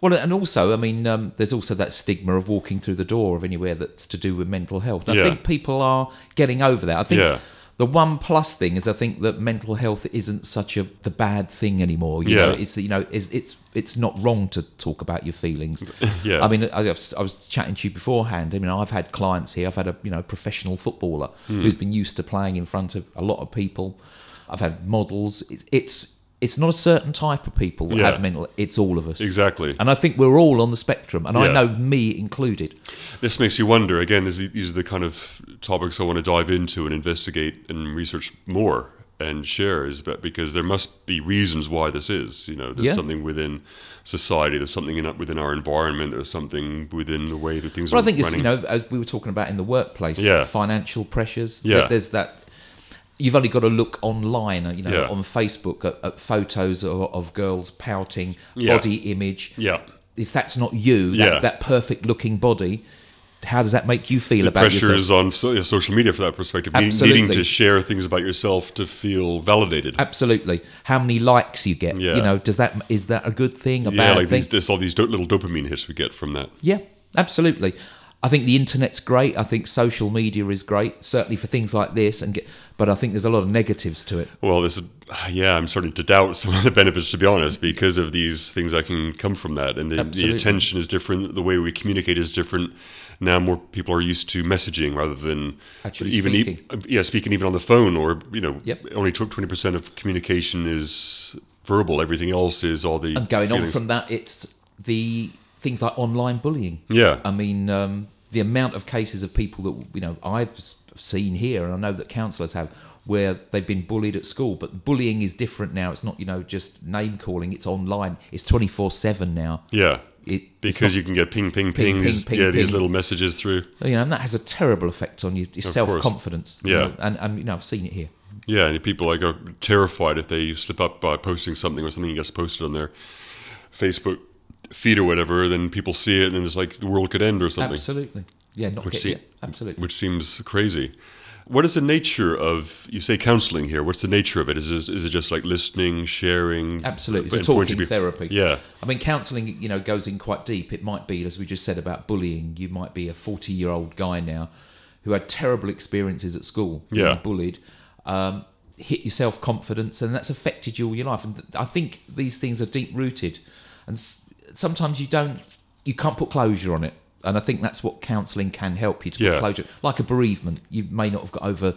Well, and also, I mean, um, there's also that stigma of walking through the door of anywhere that's to do with mental health. And Yeah. I think people are getting over that. I think Yeah. The one plus thing is I think that mental health isn't such a the bad thing anymore. You Yeah. know, it's you know, it's it's it's not wrong to talk about your feelings. Yeah. I mean, I, I was chatting to you beforehand. I mean, I've had clients here. I've had a you know professional footballer Hmm. who's been used to playing in front of a lot of people. I've had models. It's it's, it's not a certain type of people that Yeah. have mental. It's all of us. Exactly. And I think we're all on the spectrum, and I know me included. This makes you wonder again. These are the kind of topics I want to dive into and investigate and research more and share is that because there must be reasons why this is. You know, there's Yeah. something within society. There's something in within our environment. There's something within the way that things Well, are I think it's you know as we were talking about in the workplace, Yeah. financial pressures. Yeah. There's that. You've only got to look online, you know, Yeah. on Facebook at, at photos of, of girls pouting, Yeah. body image. yeah. If that's not you, Yeah. that, that perfect looking body, how does that make you feel the about pressure yourself? is on so, yeah, social media for that perspective, ne- needing to share things about yourself to feel validated. Absolutely. How many likes you get? Yeah. You know, does that is that a good thing? A yeah, bad like thing? these, there's all these do- little dopamine hits we get from that. Yeah, absolutely. I think the internet's great. I think social media is great, certainly for things like this. And get, but I think there's a lot of negatives to it. Well, this is yeah. I'm starting to doubt some of the benefits, to be honest, because of these things that can come from that, and the, the attention is different. The way we communicate is different. Now, more people are used to messaging rather than Actually even e- speaking. yeah, speaking even on the phone, or you know, Yep. only twenty percent of communication is verbal. Everything else is all the And going on from that, it's the things like online bullying. Yeah. I mean, um, the amount of cases of people that you know I've seen here, and I know that counsellors have, where they've been bullied at school. But bullying is different now. It's not you know just name calling. It's online. It's twenty four seven now. yeah. It, Because not- you can get ping, ping, Ping, ping, ping, yeah, ping, these little messages through. you know, and that has a terrible effect on you, your self confidence. Yeah. and, and you know I've seen it here. Yeah, and people like are terrified if they slip up by posting something or something gets posted on their Facebook feed or whatever. Then people see it, and it's like the world could end or something, Absolutely. Yeah, not Which get, se- yeah, absolutely. which seems crazy. What is the nature of you say counselling here? What's the nature of it? Is it, is it just like listening, sharing? Absolutely, it's a talking pe- therapy. Yeah, I mean, counselling, you know, goes in quite deep. It might be, as we just said about bullying. You might be a forty-year-old guy now who had terrible experiences at school, Yeah. bullied, um, hit your self confidence, and that's affected you all your life. And th- I think these things are deep rooted, and sometimes you don't, you can't put closure on it. And I think that's what counselling can help you to Yeah. put closure. Like a bereavement, you may not have got over.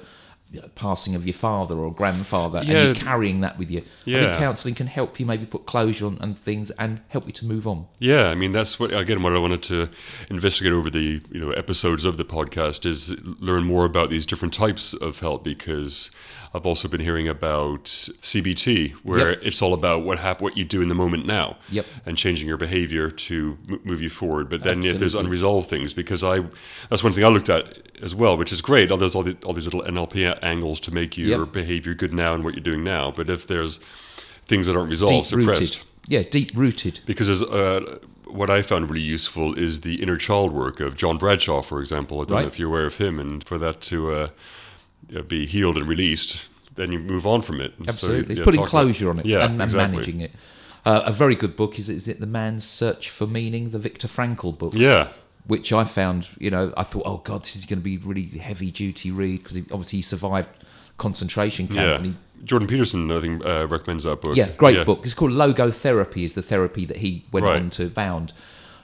You know, passing of your father or grandfather, and you're carrying that with you. I think counselling can help you maybe put closure on and things, and help you to move on. Yeah, I mean that's what again what I wanted to investigate over the you know episodes of the podcast is learn more about these different types of help because I've also been hearing about CBT where Yep. it's all about what hap- what you do in the moment now Yep. and changing your behavior to m- move you forward. But then if there's unresolved things because I that's one thing I looked at as well, which is great. All those all, the, all these little NLP angles to make your Yep. behavior good now and what you're doing now. But if there's things that aren't resolved, Deep rooted. suppressed Yeah, deep rooted. because as, uh, what I found really useful is the inner child work of John Bradshaw, for example. I don't know if you're aware of him, and for that to uh, be healed and released, then you move on from it. And so, Absolutely, it's putting talk about- closure on it yeah, and, and exactly. managing it. Uh, a very good book is is it the Man's Search for Meaning, the Viktor Frankl book, Yeah, which I found. You know, I thought, oh god, this is going to be really heavy duty read because obviously he survived concentration camp. yeah. And he, Jordan Peterson, I think, uh, recommends that book. yeah, great book. It's called Logotherapy. Is the therapy that he went Right. on to found.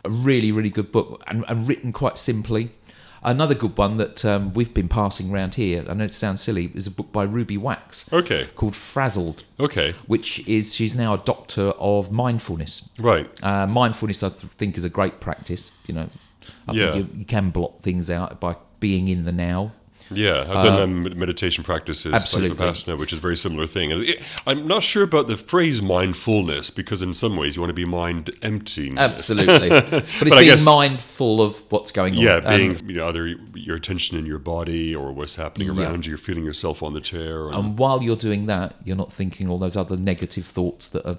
A really, really good book and, and written quite simply. Another good one that um, we've been passing around here, I know it sounds silly, is a book by Ruby Wax Okay, called Frazzled. okay, which is she's now a doctor of mindfulness. right. Uh, mindfulness, I th- think, is a great practice. You know, I Yeah. think you, you can block things out by being in the now. Yeah, I've done um, meditation practices like Uh, absolutely. Vipassana, which is a very similar thing. It- I'm not sure about the phrase mindfulness because in some ways you want to be mind empty. Absolutely, but it's But being guess- mindful of what's going on. Yeah, Um, being you know, either your attention in your body or what's happening Yeah. around you. You're feeling yourself on the chair. And and while you're doing that, you're not thinking all those other negative thoughts that are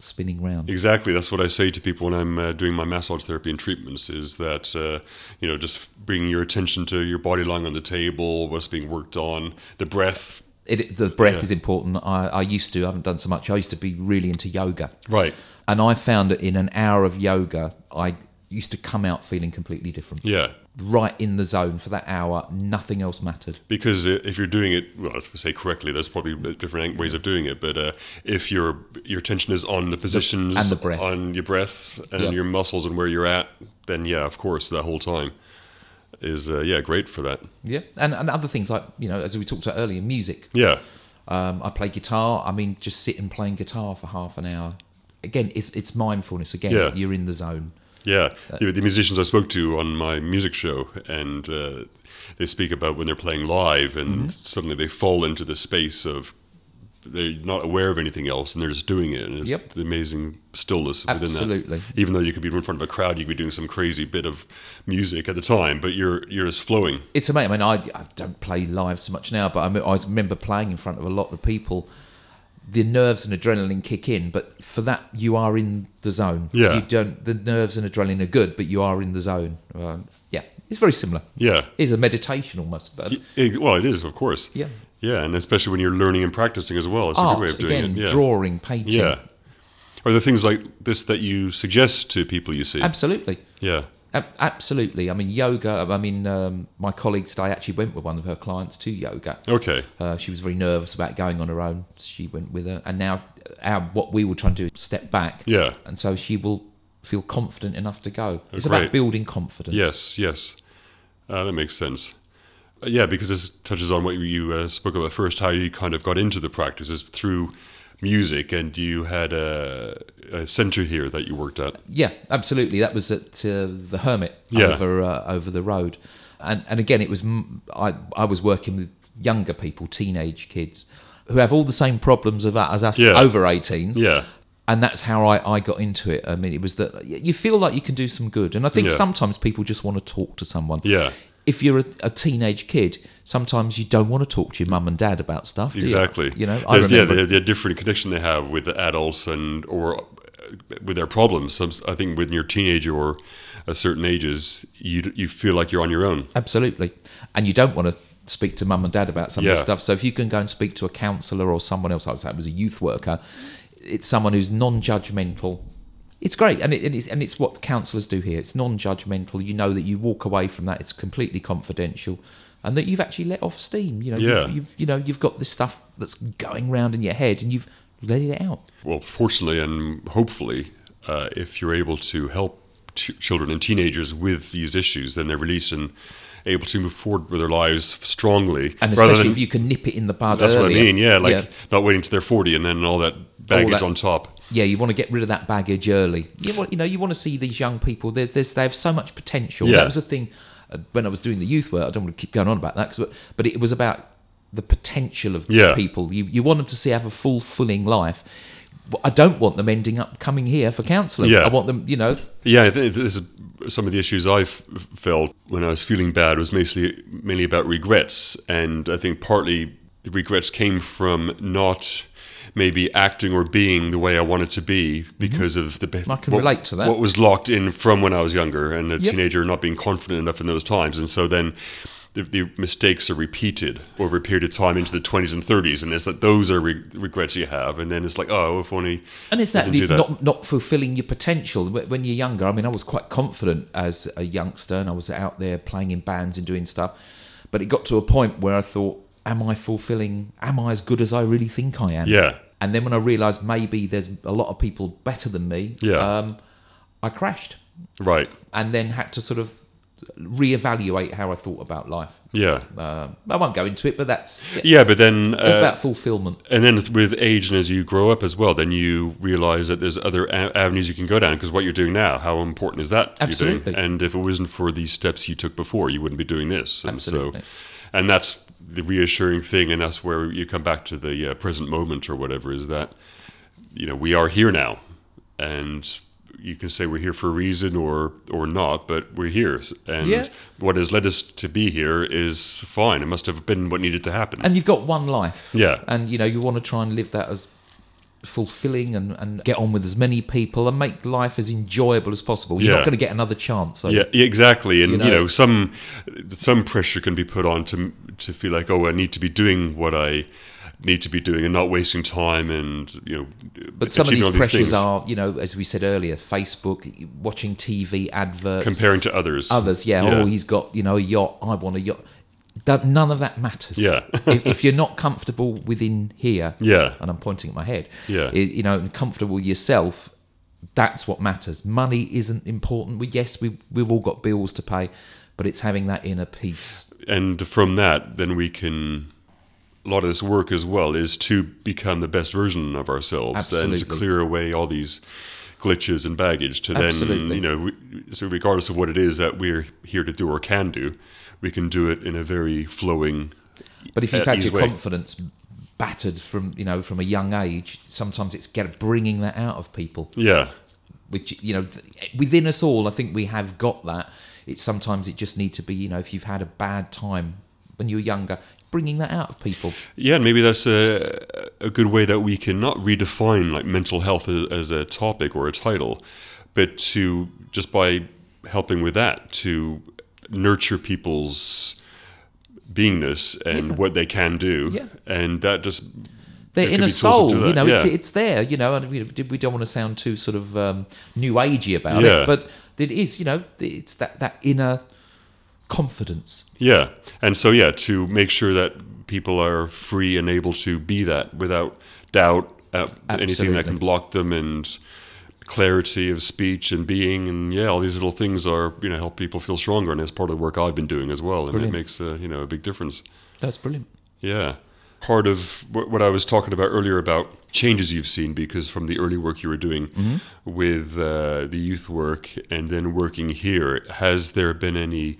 spinning round. exactly, that's what I say to people when I'm uh, doing my massage therapy and treatments. Is that uh, you know just bringing your attention to your body lying on the table, what's being worked on, the breath. It, the breath Yeah. is important. I, I used to, I haven't done so much. I used to be really into yoga. Right. And I found that in an hour of yoga, I used to come out feeling completely different. Yeah. Right in the zone for that hour, nothing else mattered. Because if you're doing it, well, if to say correctly, there's probably different ways of doing it. But uh, if your your attention is on the positions and the breath. on your breath and your muscles and where you're at, then yeah, of course, that whole time is uh, yeah great for that. Yeah. And, and other things like, you know, as we talked about earlier, music. Yeah, Um, I play guitar. I mean, just sitting playing guitar for half an hour. Again, it's, it's mindfulness. Again, Yeah. you're in the zone. Yeah. The, the musicians I spoke to on my music show, and uh, they speak about when they're playing live, and Mm-hmm. suddenly they fall into the space of they're not aware of anything else, and they're just doing it. And it's Yep. the amazing stillness within that. Absolutely. even though you could be in front of a crowd, you could be doing some crazy bit of music at the time, but you're you're just flowing. It's amazing. I mean, I, I don't play live so much now, but I, I remember playing in front of a lot of people. The nerves and adrenaline kick in, but for that you are in the zone. Yeah. You don't. The nerves and adrenaline are good, but you are in the zone. Um, yeah, it's very similar. Yeah. It's a meditation almost, but It- well, it is, of course. yeah. Yeah, and especially when you're learning and practicing as well. It's a good way of doing again, it. Yeah. drawing, painting. Yeah. Are there things like this that you suggest to people you see? Absolutely. Yeah. Ab- Absolutely. I mean, yoga. I mean, um, my colleague today actually went with one of her clients to yoga. Okay. Uh, she was very nervous about going on her own. She went with her, and now our, what we will try and do is step back. Yeah. And so she will feel confident enough to go. It's great. about building confidence. Yes, yes. Uh, that makes sense. Uh, yeah, because this touches on what you- uh, spoke about first, how you kind of got into the practices through music, and you had a, a center here that you worked at. Yeah, absolutely. That was at uh, the Hermit Yeah. over uh, over the road, and and again, it was m- I I was working with younger people, teenage kids, who have all the same problems of as us Yeah. over 18s. Yeah. and that's how I, I got into it. I mean, it was that you feel like you can do some good, and I think Yeah. sometimes people just want to talk to someone. Yeah. If you're a, a teenage kid, sometimes you don't want to talk to your mum and dad about stuff. do you? Exactly. You know, I There's- yeah, remember. the, the different connection they have with the adults and or uh, with their problems. Some, I think when you're a teenager or a certain ages, you you feel like you're on your own. Absolutely. And you don't want to speak to mum and dad about some of Yeah. this stuff. So if you can go and speak to a counsellor or someone else, I was that was a youth worker, it's someone who's non-judgmental. It's great, and, it, it's and it's what counsellors do here. It's non-judgmental. You know that you walk away from that. It's completely confidential, and that you've actually let off steam. You know, Yeah. you've, you've you know you've got this stuff that's going round in your head, and you've let it out. Well, fortunately and hopefully, uh, if you're able to help ch- children and teenagers with these issues, then they're released and able to move forward with their lives strongly. And especially than- if you can nip it in the bud That's what I mean. Yeah, like not waiting till they're 40 and then all that baggage that- on top. Yeah, you want to get rid of that baggage early. You want, you know, you want to see these young people. There, there's, they have so much potential. Yeah. That was the thing uh, when I was doing the youth work. I don't want to keep going on about that, 'cause- but, but it was about the potential of Yeah. people. You, you want them to see have a full, fulfilling life. I don't want them ending up coming here for counselling. Yeah. I want them, you know, Yeah, I think this is some of the issues I felt when I was feeling bad was mainly mainly about regrets, and I think partly the regrets came from not maybe acting or being the way I wanted to be because of the Mm-hmm. I can what, relate to that. what was locked in from when I was younger and a Yep. teenager not being confident enough in those times, and so then. The, the mistakes are repeated over a period of time into the 20s and 30s, and it's like those are re- regrets you have, and then it's like, oh, if only And it's that, that. not not fulfilling your potential when you're younger. I mean, I was quite confident as a youngster, and I was out there playing in bands and doing stuff. But it got to a point where I thought, "Am I fulfilling? Am I as good as I really think I am?" Yeah. And then when I realised maybe there's a lot of people better than me, Yeah. um, I crashed, right, and then had to sort of reevaluate how I thought about life. yeah, Um, I won't go into it, but that's yeah, but then uh, about fulfilment. and then with age and as you grow up as well, then you realize that there's other a- avenues you can go down because what you're doing now, how important is that? you're doing? Absolutely. And if it wasn't for these steps you took before, you wouldn't be doing this. And Absolutely. So, and that's the reassuring thing, and that's where you come back to the uh, present moment or whatever. Is that you know we are here now, and you can say we're here for a reason or or not, but we're here, and Yeah. what has led us to be here is fine. It must have been what needed to happen. and you've got one life. Yeah. And you know, you want to try and live that as fulfilling and, and get on with as many people and make life as enjoyable as possible. You're Yeah. not going to get another chance. So Yeah, exactly. And You you know- know, some some pressure can be put on to to feel like, oh, I need to be doing what I need to be doing and not wasting time and you know. But some of achieving these pressures things, are, you know, as we said earlier, Facebook, watching TV adverts, comparing to others. others. Yeah, Yeah. Oh, he's got, you know, a yacht. I want a yacht. That, none of that matters. Yeah. if, if you're not comfortable within here, Yeah. and I'm pointing at my head, Yeah. i- you know, and comfortable yourself, that's what matters. Money isn't important. We yes, we we've all got bills to pay, but it's having that inner peace. and from that, then we can. A lot of this work as well is to become the best version of ourselves and to clear away all these glitches and baggage to Absolutely. then you know so regardless of what it is that we're here to do or can do we can do it in a very flowing But if you've uh, had your way. confidence battered from you know from a young age, sometimes it's get bringing that out of people. yeah Which you know within us all, I think we have got that. It's sometimes it just need to be you know if you've had a bad time when you were younger, bringing that out of people. Yeah, and maybe that's a, a good way that we can not redefine like mental health as, as a topic or a title, but to just by helping with that to nurture people's beingness and Yeah. what they can do, Yeah. and that just Their inner be tools to soul, you know, it's, yeah. it's there, you know, and we, we don't want to sound too sort of um, new agey about Yeah. it, but it is, you know, it's that, that inner confidence. Yeah, and so yeah, to make sure that people are free and able to be that without doubt, uh, anything that can block them, and clarity of speech and being, and yeah, all these little things are you know help people feel stronger, and that's part of the work I've been doing as well, and Brilliant. it makes uh, you know a big difference. That's brilliant. Yeah. Part of what what I was talking about earlier about changes you've seen, because from the early work you were doing Mm-hmm. with uh, the youth work and then working here, has there been any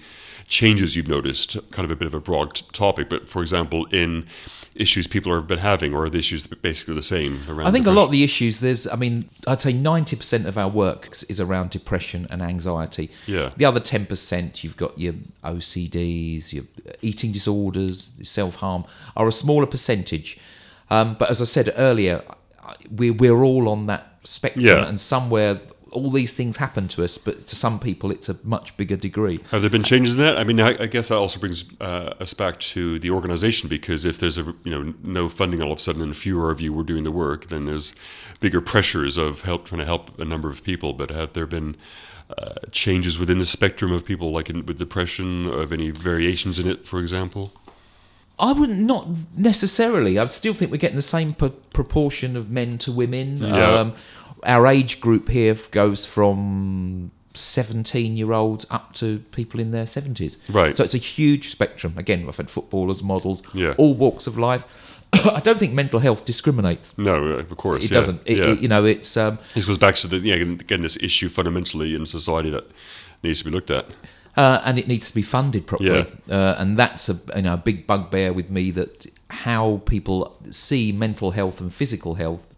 changes you've noticed? Kind of a bit of a broad t- topic, but for example, in issues people have been having, or are the issues basically the same around? I think a lot of the issues there's I mean I'd say 90% of our work is around depression and anxiety. Yeah. The other 10% you've got your OCDs, your eating disorders, self-harm are a smaller percentage. Um, but as I said earlier, we're we're all on that spectrum Yeah. and somewhere all these things happen to us, but to some people, it's a much bigger degree. Have there been changes in that? I mean, I, I guess that also brings uh, us back to the organization because if there's a you know no funding all of a sudden and fewer of you were doing the work, then there's bigger pressures of help trying to help a number of people. But have there been uh, changes within the spectrum of people, like in, with depression, of any variations in it, for example? I wouldn't not necessarily. I still think we're getting the same p- proportion of men to women. Yeah. Um, our age group here goes from 17 year olds up to people in their 70s. Right. So it's a huge spectrum. Again, I've had footballers, models, Yeah. all walks of life. I don't think mental health discriminates. No, uh, of course It yeah, doesn't. It, yeah. it- you know, it's um, this goes back to the yeah again this issue fundamentally in society that needs to be looked at. uh, and it needs to be funded properly. Uh, and that's a you know a big bugbear with me that how people see mental health and physical health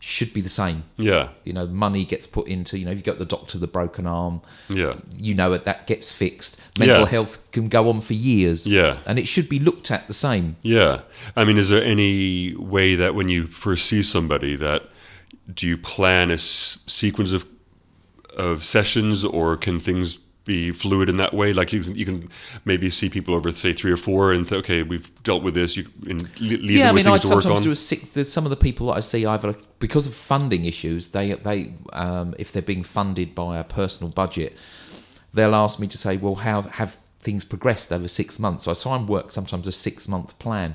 should be the same. Yeah, You know, money gets put into you know if you go to the doctor the broken arm, yeah, you know that that gets fixed. Mental Yeah. health can go on for years. Yeah. and it should be looked at the same. yeah. I mean, is there any way that when you first see somebody that do you plan a s- sequence of of sessions, or can things be fluid in that way? Like you can you can maybe see people over say three or four, and th- okay, we've dealt with this. You and le- leave yeah, I mean, I things to work sometimes do a sick. There's some of the people that I see either because of funding issues. They they um, if they're being funded by a personal budget, they'll ask me to say, well, how have things progressed over six months? So I try and work sometimes a six month plan.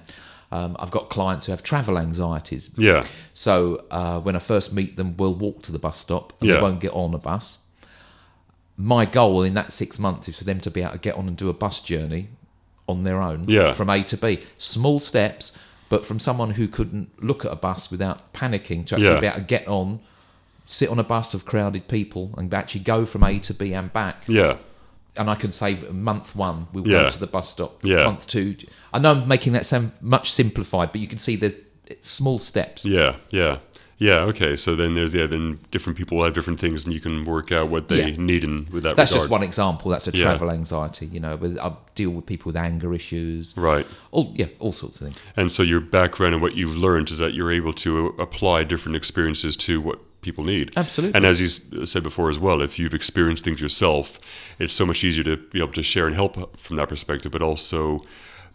Um, I've got clients who have travel anxieties. yeah, So uh, when I first meet them, we'll walk to the bus stop and Yeah. they won't get on a bus. My goal in that six months is for them to be able to get on and do a bus journey on their own Yeah. from A to B. Small steps, but from someone who couldn't look at a bus without panicking to actually Yeah. be able to get on, sit on a bus of crowded people and actually go from A to B and back yeah, and I can say month one we'll Yeah. go to the bus stop. Yeah. Month two, I know I'm making that sound much simplified, but you can see there's it's small steps. yeah, yeah. Yeah, okay. So then there's yeah, then different people have different things, and you can work out what they Yeah. need in with that. That's regard. just one example. That's a Yeah. travel anxiety. You know, with, I deal with people with anger issues. Right. All yeah, all sorts of things. And so your background and what you've learned is that you're able to uh, apply different experiences to what people need. Absolutely. And as you uh, said before as well, if you've experienced things yourself, it's so much easier to be able to share and help from that perspective, but also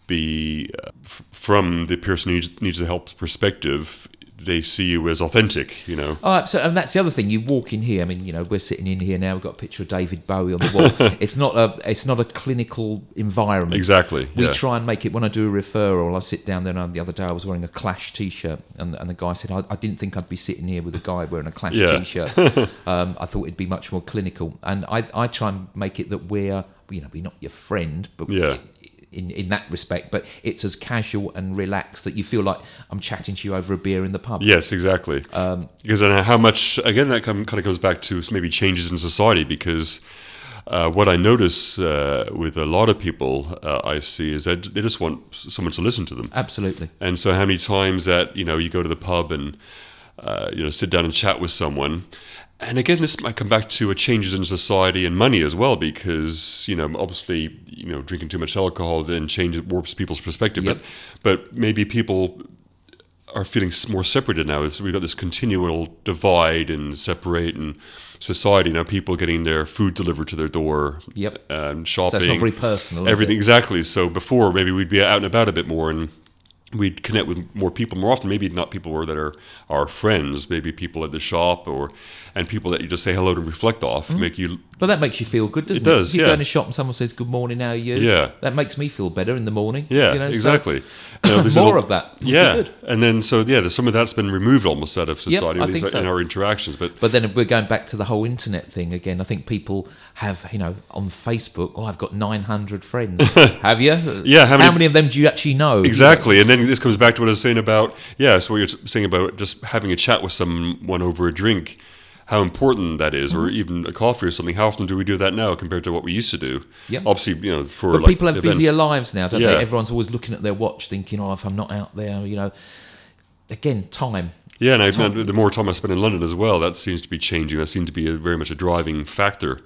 be uh, f- from the person who needs, needs the help perspective. They see you as authentic, you know. Oh, so and that's the other thing. You walk in here. I mean, you know, we're sitting in here now. We've got a picture of David Bowie on the wall. it's not a it's not a clinical environment. Exactly. We yeah. try and make it when I do a referral. I sit down there, and the other day I was wearing a Clash T-shirt, and, and the guy said, I, "I didn't think I'd be sitting here with a guy wearing a Clash Yeah. T-shirt. um, I thought it'd be much more clinical." And I, I try and make it that we're, you know, we're not your friend, but Yeah. In in that respect. But it's as casual and relaxed that you feel like I'm chatting to you over a beer in the pub. Yes, exactly. Um, because then how much again that kind of goes back to maybe changes in society because uh, what I notice uh, with a lot of people uh, I see is that they just want someone to listen to them. Absolutely. And so how many times that you know you go to the pub and uh, you know sit down and chat with someone. And again, this might come back to a changes in society and money as well, because you know, obviously, you know, drinking too much alcohol then changes warps people's perspective. Yep. But but maybe people are feeling more separated now. We've got this continual divide and separate in society. Now people getting their food delivered to their door. Yep. And So shopping. that's not very personal. Everything exactly. So before maybe we'd be out and about a bit more and we'd connect with more people more often. Maybe not people that are our friends. Maybe people at the shop or and people that you just say hello to reflect off. Mm-hmm. Make you But that makes you feel good, doesn't it? does, If you yeah. go in a shop and someone says "Good morning, how are you?" Yeah. that makes me feel better in the morning. yeah you know, so exactly. You know, more little- of that. Yeah, and then so yeah, there's some of that's been removed almost out of society, least so. in our interactions. But But then we're going back to the whole internet thing again. I think people have, you know, on Facebook. Oh, I've got 900 friends. have you? Yeah, how many- of them do you actually know? Exactly, and then this comes back to what I was saying about yeah. So what you're saying about just having a chat with someone over a drink, how important that is, Mm-hmm. or even a coffee or something. How often do we do that now compared to what we used to do? Yep. Obviously, you know, for But like people have events. busier lives now, don't Yeah. they? Everyone's always looking at their watch, thinking, "Oh, if I'm not out there, you know." Again, time. Yeah, and I, the more time I spend in London as well, that seems to be changing. That seems to be a, very much a driving factor.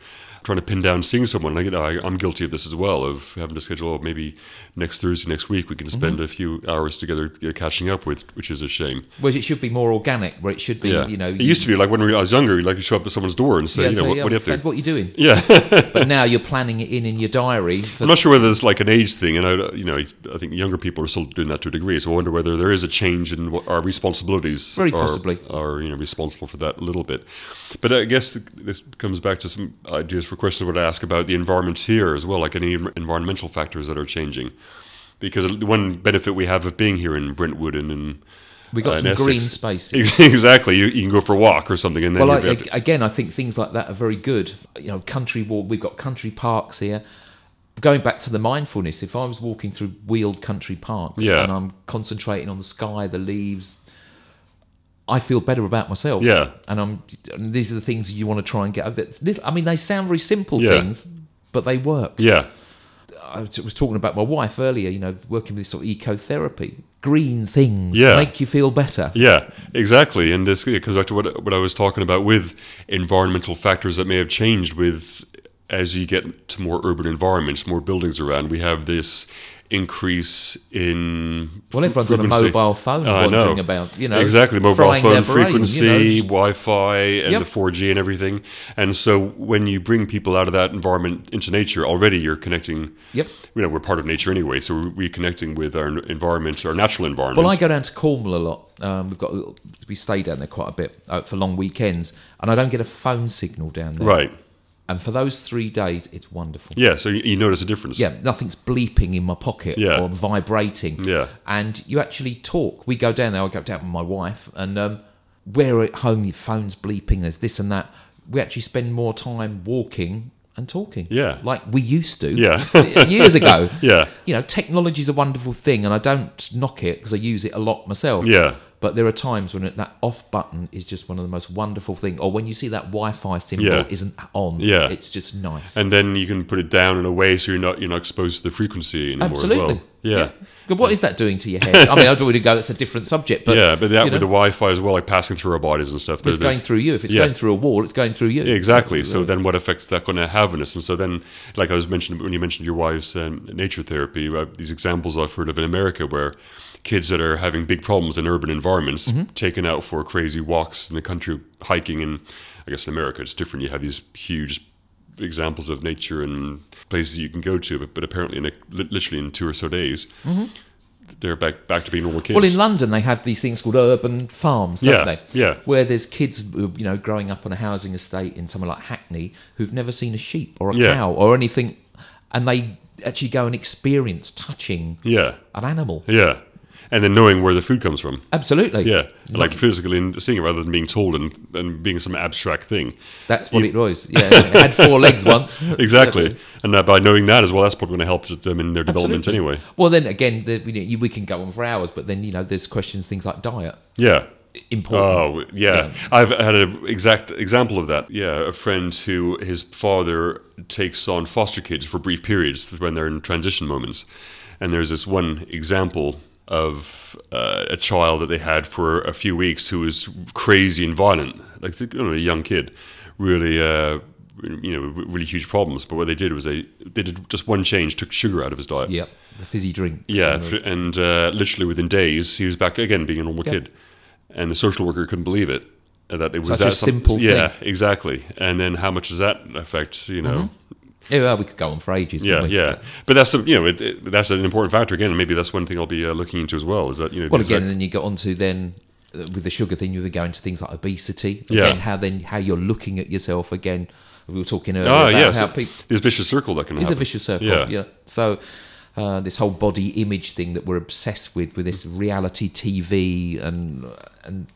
Trying to pin down seeing someone. And I, know, I, I'm guilty of this as well, of having to schedule oh, maybe next Thursday, next week, we can spend Mm-hmm. a few hours together catching up with, which is a shame. Whereas it should be more organic, where it should be, Yeah, you know, it used to be like when I was younger, you like you show up at someone's door and say, yeah, you know, say, what, yeah, what do you have to? what are you doing? Yeah, But now you're planning it in in your diary. I'm not sure whether it's like an age thing, and I, you know, I think younger people are still doing that to a degree. So I wonder whether there is a change in what our responsibilities. Very are, possibly. are you know responsible for that a little bit. But I guess this comes back to some ideas for questions I would ask about the environments here as well, like any environmental factors that are changing. Because the one benefit we have of being here in Brentwood and in we got uh, some Essex- green spaces. Exactly, you, you can go for a walk or something, and then Well, I, again, I think things like that are very good. You know, country walk. We've got country parks here. Going back to the mindfulness, if I was walking through Weald Country Park Yeah. and I'm concentrating on the sky, the leaves, I feel better about myself. Yeah. and I'm. And these are the things you want to try and get. I mean, they sound very simple Yeah. things, but they work. yeah, I was talking about my wife earlier. You know, working with this sort of ecotherapy, green things Yeah. make you feel better. Yeah, exactly. And this it comes back to what, what I was talking about with environmental factors that may have changed with as you get to more urban environments, more buildings around. We have this increase in Well, everyone's on a mobile phone I know. wandering about, you know, exactly mobile phone brain, frequency, you know. Wi-Fi, and Yep. the 4G and everything. And so when you bring people out of that environment into nature, already you're connecting. Yep. You know, we're part of nature anyway, so we're reconnecting with our environment, our natural environment. Well, I go down to Cornwall a lot. Um, we've got a little, we stay down there quite a bit uh, for long weekends, and I don't get a phone signal down there. right. And for those three days, it's wonderful. Yeah. So you, notice a difference. Yeah, nothing's bleeping in my pocket Yeah. or vibrating. Yeah. And you actually talk. We go down there, I go down with my wife, and um, we're at home, your phone's bleeping, there's this and that. We actually spend more time walking and talking. Yeah. Like we used to. Yeah. years ago. Yeah. You know, technology is a wonderful thing, and I don't knock it because I use it a lot myself. Yeah. But there are times when it, that off button is just one of the most wonderful things, or when you see that Wi-Fi symbol Yeah. isn't on. Yeah. It's just nice. and then you can put it down in a way so you're not you're not exposed to the frequency anymore Absolutely. as well. Yeah. But what is that doing to your head? I mean, I don't want to go. It's a different subject, but yeah, but that you with the Wi-Fi as well, like passing through our bodies and stuff. it's going through you. If it's yeah. going through a wall, it's going through you. Yeah, exactly. So then, what effects is that going to have on us? And so then, like I was mentioning when you mentioned your wife's um, nature therapy, uh, these examples I've heard of in America where kids that are having big problems in urban environments Mm-hmm. taken out for crazy walks in the country, hiking, and I guess in America it's different. You have these huge examples of nature and places you can go to, but, but apparently, in a, literally in two or so days. They're back back to being normal kids. Mm-hmm. Well, in London, they have these things called urban farms, don't Yeah, they? yeah. Where there's kids, you know, growing up on a housing estate in somewhere like Hackney who've never seen a sheep or a Yeah. cow or anything, and they actually go and experience touching yeah, an animal. yeah, and then knowing where the food comes from. Absolutely. Yeah, like physically and seeing it rather than being told and, and being some abstract thing. That's what it was. Yeah, it had four legs once. Exactly, and that by knowing that as well, that's probably going to help them in their development Absolutely. anyway. Well, then again, the, you know, you- we can go on for hours, but then you know, there's questions, things like diet, Yeah. important. Oh yeah. I've had an exact example of that. Yeah, a friend who his father takes on foster kids for brief periods when they're in transition moments, and there's this one example of uh, a child that they had for a few weeks who was crazy and violent, like you know, a young kid, really. Uh, you know, really huge problems. But what they did was they they did just one change, took sugar out of his diet. Yep, the fizzy drink. Yeah, and the- and uh, literally within days, he was back again being a normal Yeah. kid, and the social worker couldn't believe it. That it was Such that a some- simple Yeah, thing. exactly. And then how much does that affect? You know, yeah, well, we could go on for ages. yeah, yeah. But that's the- you know it, it, that's an important factor again. and Maybe that's one thing I'll be uh, looking into as well. Is that you know Well, again, then you got onto then uh, with the sugar thing, you were going to things like obesity. Yeah. How then how you're looking at yourself. Again, we were talking earlier ah about yes, how people. this vicious circle that can It's a vicious circle. Yeah. Yeah. So uh, this whole body image thing that we're obsessed with, with this reality TV and and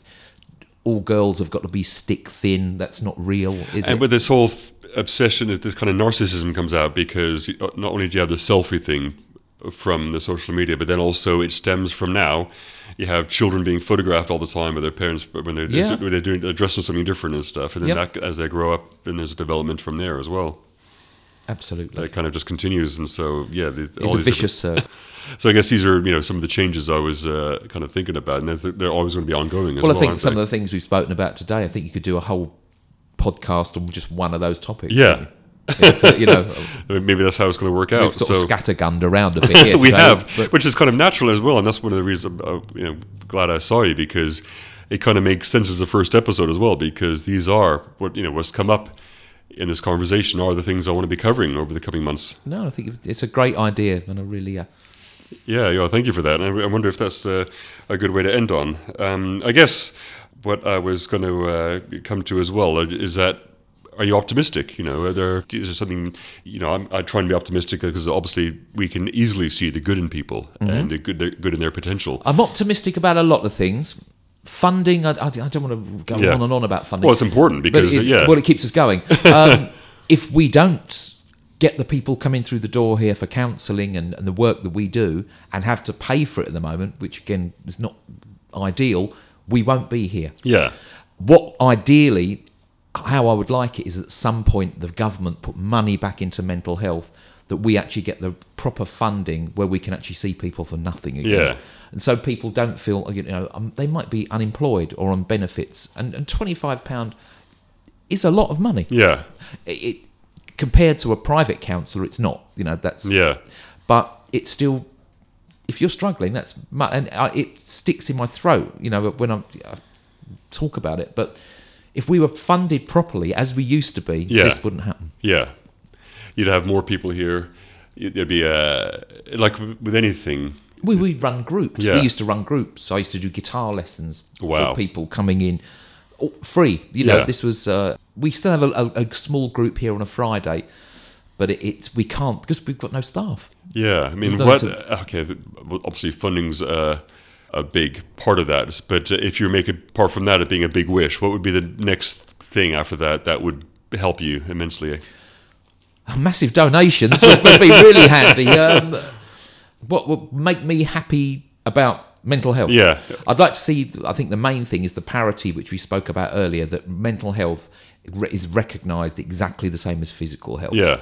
all girls have got to be stick thin. That's not real, is And it? with this whole f- obsession, is this kind of narcissism comes out because not only do you have the selfie thing from the social media, but then also it stems from now. You have children being photographed all the time by their parents when they're, Yeah. when they're doing they're dressed as something different and stuff, and then Yep. that, as they grow up, then there's a development from there as well. Absolutely, That kind of just continues, and so yeah, the, it's a vicious circle. So I guess these are you know some of the changes I was uh, kind of thinking about, and they're, they're always going to be ongoing. As Well, well, I think some they? of the things we've spoken about today, I think you could do a whole podcast on just one of those topics. Yeah. you know, I mean, maybe that's how it's going to work out. we've sort of scattergunned around a bit here we today, have, but- which is kind of natural as well, and that's one of the reasons I'm uh, you know glad I saw you because it kind of makes sense as the first episode as well because these are what you know what's come up in this conversation are the things I want to be covering over the coming months. no, I think it's a great idea, and I really. Uh, Yeah, yeah, thank you for that. And I I wonder if that's uh, a good way to end on. Um, I guess what I was going to uh, come to as well is that are you optimistic? You know, are there is there something? You know, I'm, I try and be optimistic because obviously we can easily see the good in people and the good, the good in their potential. I'm optimistic about a lot of things. Funding, I, I, I don't want to go Yeah. on and on about funding. Well, it's important because it is, yeah, well, it keeps us going. Um, if we don't get the people coming through the door here for counselling and, and the work that we do, and have to pay for it at the moment, which again is not ideal, we won't be here. yeah, What ideally, how I would like it is at some point the government put money back into mental health that we actually get the proper funding where we can actually see people for nothing again. Yeah. And so people don't feel, you know, um, they might be unemployed or on benefits. And, and £25 is a lot of money. yeah, It, it, compared to a private counsellor, it's not. You know, that's yeah, but it's still if you're struggling that's mu- and I, it sticks in my throat you know when I'm, i talk about it but if we were funded properly as we used to be Yeah. this wouldn't happen yeah. You'd have more people here. There'd be a like with anything. we, we run groups Yeah. we used to run groups i used to do guitar lessons Wow. for people coming in free you know Yeah. this was uh, we still have a, a, a small group here on a friday but it, it's we can't because we've got no staff Yeah, I mean, what? to- Okay, obviously funding's uh, a big part of that. But uh, if you make it apart from that, it being a big wish, what would be the next thing after that that would help you immensely? massive donations would, would be really handy. Um, what would make me happy about mental health? Yeah. I'd like to see. I think the main thing is the parity, which we spoke about earlier. That mental health is recognised exactly the same as physical health. Yeah,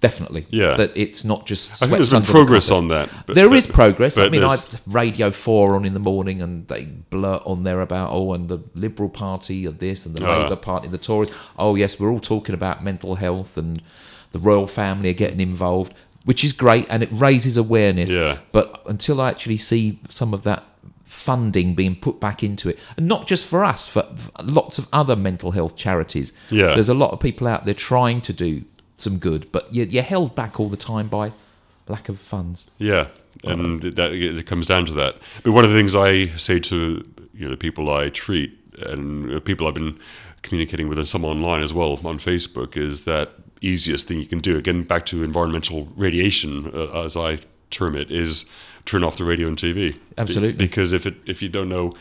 definitely. Yeah. that it's not just. I think there's been under the progress on that. but- There but- is progress. I mean, I Radio Four on in the morning, and they blurt on there about oh, and the Liberal Party of this, and the Ah. Labour Party, the Tories. Oh yes, we're all talking about mental health, and the royal family are getting involved, which is great, and it raises awareness. Yeah. But until I actually see some of that funding being put back into it, and not just for us, for for lots of other mental health charities. Yeah. There's a lot of people out there trying to do some good, but you're, you're held back all the time by lack of funds. Yeah, and that it comes down to that. But one of the things I say to you know the people I treat and people I've been communicating with and some online as well on Facebook is that easiest thing you can do. Again, back to environmental radiation, uh, as I term it, is turn off the radio and TV. Absolutely. because if it if you don't know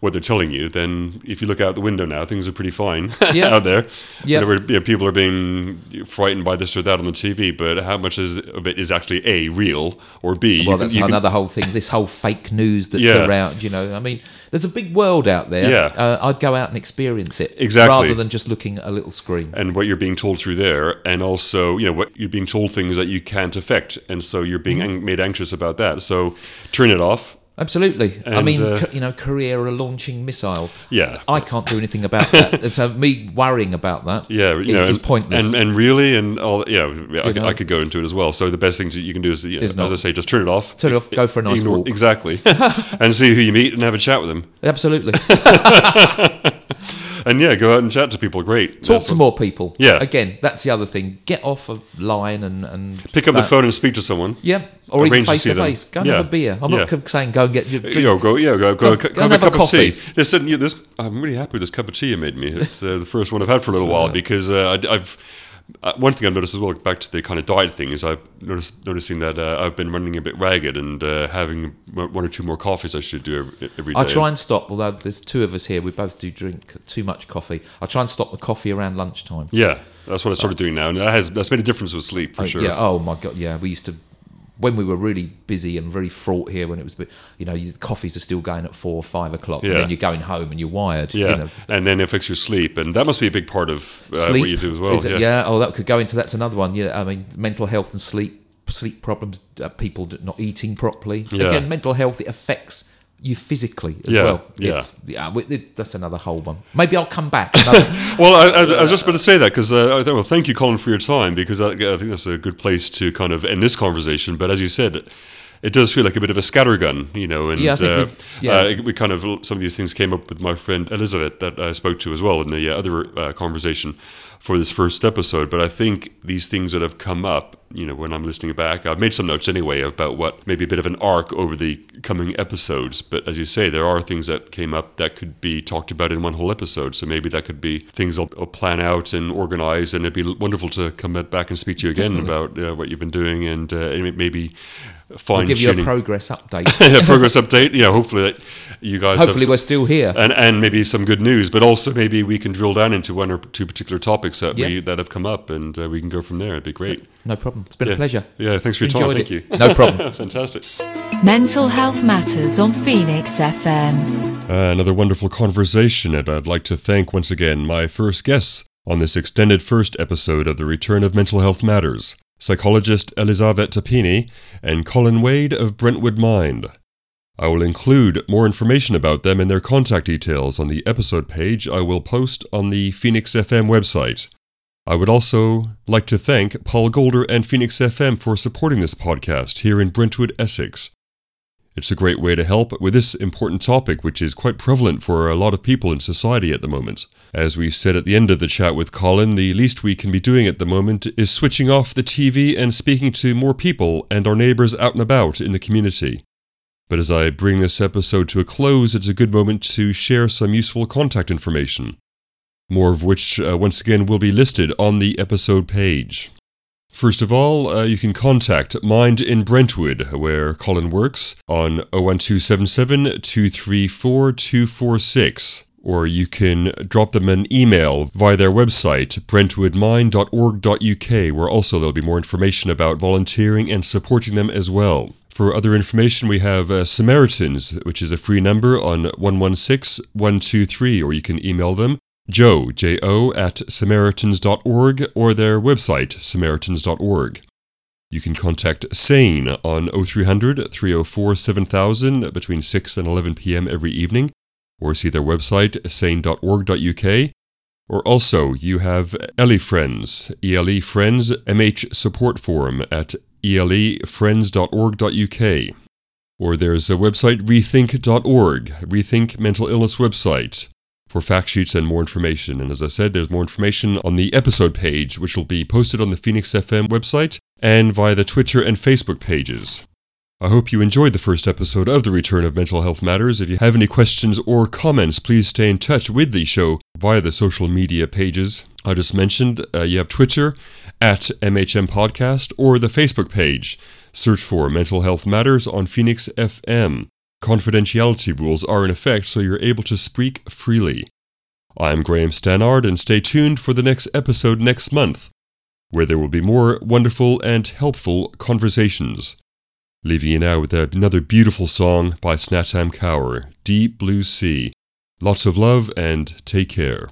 what they're telling you, then if you look out the window now, things are pretty fine Yeah. out there. Yeah. You know, people are being frightened by this or that on the TV, but how much is of it is actually a real or b? Well, that's can- you can- another whole thing. This whole fake news that's Yeah. around. You know, I mean, there's a big world out there. Yeah. Uh, I'd go out and experience it Exactly. rather than just looking at a little screen. and what you're being told through there, and also you know what you're being told things that you can't affect, and so you're being Mm-hmm. ang- made anxious about that. So turn it off. Absolutely. I mean, uh, you know, Korea are launching missiles. Yeah. I can't do anything about that. So me worrying about that Yeah, is, know, is and- pointless. And and really, and all, yeah, I, could. I could go into it as well. So the best thing you can do is, you know, Is as not. I say, just turn it off. Turn it off, go for a nice Ignore- walk. Exactly, and see who you meet and have a chat with them. Absolutely. And yeah, go out and chat to people. Great. Talk That's to what- more people. Yeah. Again, that's the other thing. Get off a line and, and Pick up the phone and speak to someone. Yeah. Or even to face to them. face. Go and Yeah. have a beer. I'm Yeah. not saying go and get your drink. You know, go, yeah, go, go, Go- go, have a have a cup of tea. coffee. Yeah, this, I'm really happy with this cup of tea you made me. It's uh, the first one I've had for a little while because uh, I, I've uh, one thing I've noticed as well, back to the kind of diet thing, is I've noticed noticing that uh, I've been running a bit ragged and uh, having one or two more coffees I should do every, every day. I try and stop, although there's two of us here, we both do drink too much coffee. I try and stop the coffee around lunchtime. Yeah, that's what I started doing now, and that has that's made a difference with sleep for Uh, sure. Yeah. Oh my god. Yeah. We used to when we were really busy and very fraught here. When it was, you know, you, coffees are still going at four or five o'clock, and then you're going home and you're wired. Yeah, You know. and then it affects your sleep, and that must be a big part of uh, what you do as well. Is it- yeah. Oh, that could go into that's another one. Yeah. I mean, mental health and sleep, sleep problems, uh, people not eating properly. Yeah. Again, mental health it affects you physically as Yeah, well. yeah. It's, yeah, it- that's another whole one. Maybe I'll come back. Well, I, I, I was just about to say that because uh, well, thank you, Colin, for your time because I, I think that's a good place to kind of end this conversation. But as you said, it does feel like a bit of a scattergun, you know. And Yeah, uh, yeah. uh, we kind of some of these things came up with my friend Elisavet that I spoke to as well in the uh, other uh, conversation for this first episode. But I think these things that have come up, you know, when I'm listening back, I've made some notes anyway about what maybe a bit of an arc over the coming episodes. But as you say, there are things that came up that could be talked about in one whole episode. So maybe that could be things I'll, I'll plan out and organize, and it'd be wonderful to come back and speak to you again about uh, what you've been doing and uh, maybe fine I'll give you a progress update. Yeah, progress update. Yeah, hopefully that you guys Hopefully, have we're still here. and and maybe some good news, but also maybe we can drill down into one or two particular topics that we that have come up, and uh, we can go from there. It'd be great. No problem. It's been Yeah. a pleasure. Yeah, thanks for your time. Enjoyed Thank it. you. No problem. Fantastic. Mental Health Matters on Phoenix FM. Uh, another wonderful conversation, and I'd like to thank once again my first guests on this extended first episode of the Return of Mental Health Matters psychologist Elisavet Tapini and Colin Wade of Brentwood Mind. I will include more information about them and their contact details on the episode page I will post on the Phoenix FM website. I would also like to thank Paul Golder and Phoenix FM for supporting this podcast here in Brentwood, Essex. It's a great way to help with this important topic, which is quite prevalent for a lot of people in society at the moment. As we said at the end of the chat with Colin, the least we can be doing at the moment is switching off the TV and speaking to more people and our neighbours out and about in the community. But as I bring this episode to a close, it's a good moment to share some useful contact information, more of which, uh, once again, will be listed on the episode page. First of all, uh, you can contact Mind in Brentwood, where Colin works, on 01277 234 246. Or you can drop them an email via their website, brentwoodmind.org.uk, where also there'll be more information about volunteering and supporting them as well. For other information, we have uh, Samaritans, which is a free number on 116 123, or you can email them joe, J-O, at samaritans.org or their website, samaritans.org. You can contact SANE on 0300 304 7000 between 6 and 11 p.m. every evening, or see their website, sane.org.uk. Or also, you have Elefriends, ELE Friends MH Support Forum at elefriends.org.uk. Or there's a website, rethink.org, Rethink Mental Illness website for fact sheets and more information. And as I said, there's more information on the episode page, which will be posted on the Phoenix FM website and via the Twitter and Facebook pages. I hope you enjoyed the first episode of The Return of Mental Health Matters. If you have any questions or comments, please stay in touch with the show via the social media pages I just mentioned. Uh, you have Twitter at MHM Podcast or the Facebook page. Search for Mental Health Matters on Phoenix FM. Confidentiality rules are in effect, so you're able to speak freely. I'm Graham Stannard, and stay tuned for the next episode next month, where there will be more wonderful and helpful conversations. Leaving you now with another beautiful song by Snatam Kaur, Deep Blue Sea. Lots of love and take care.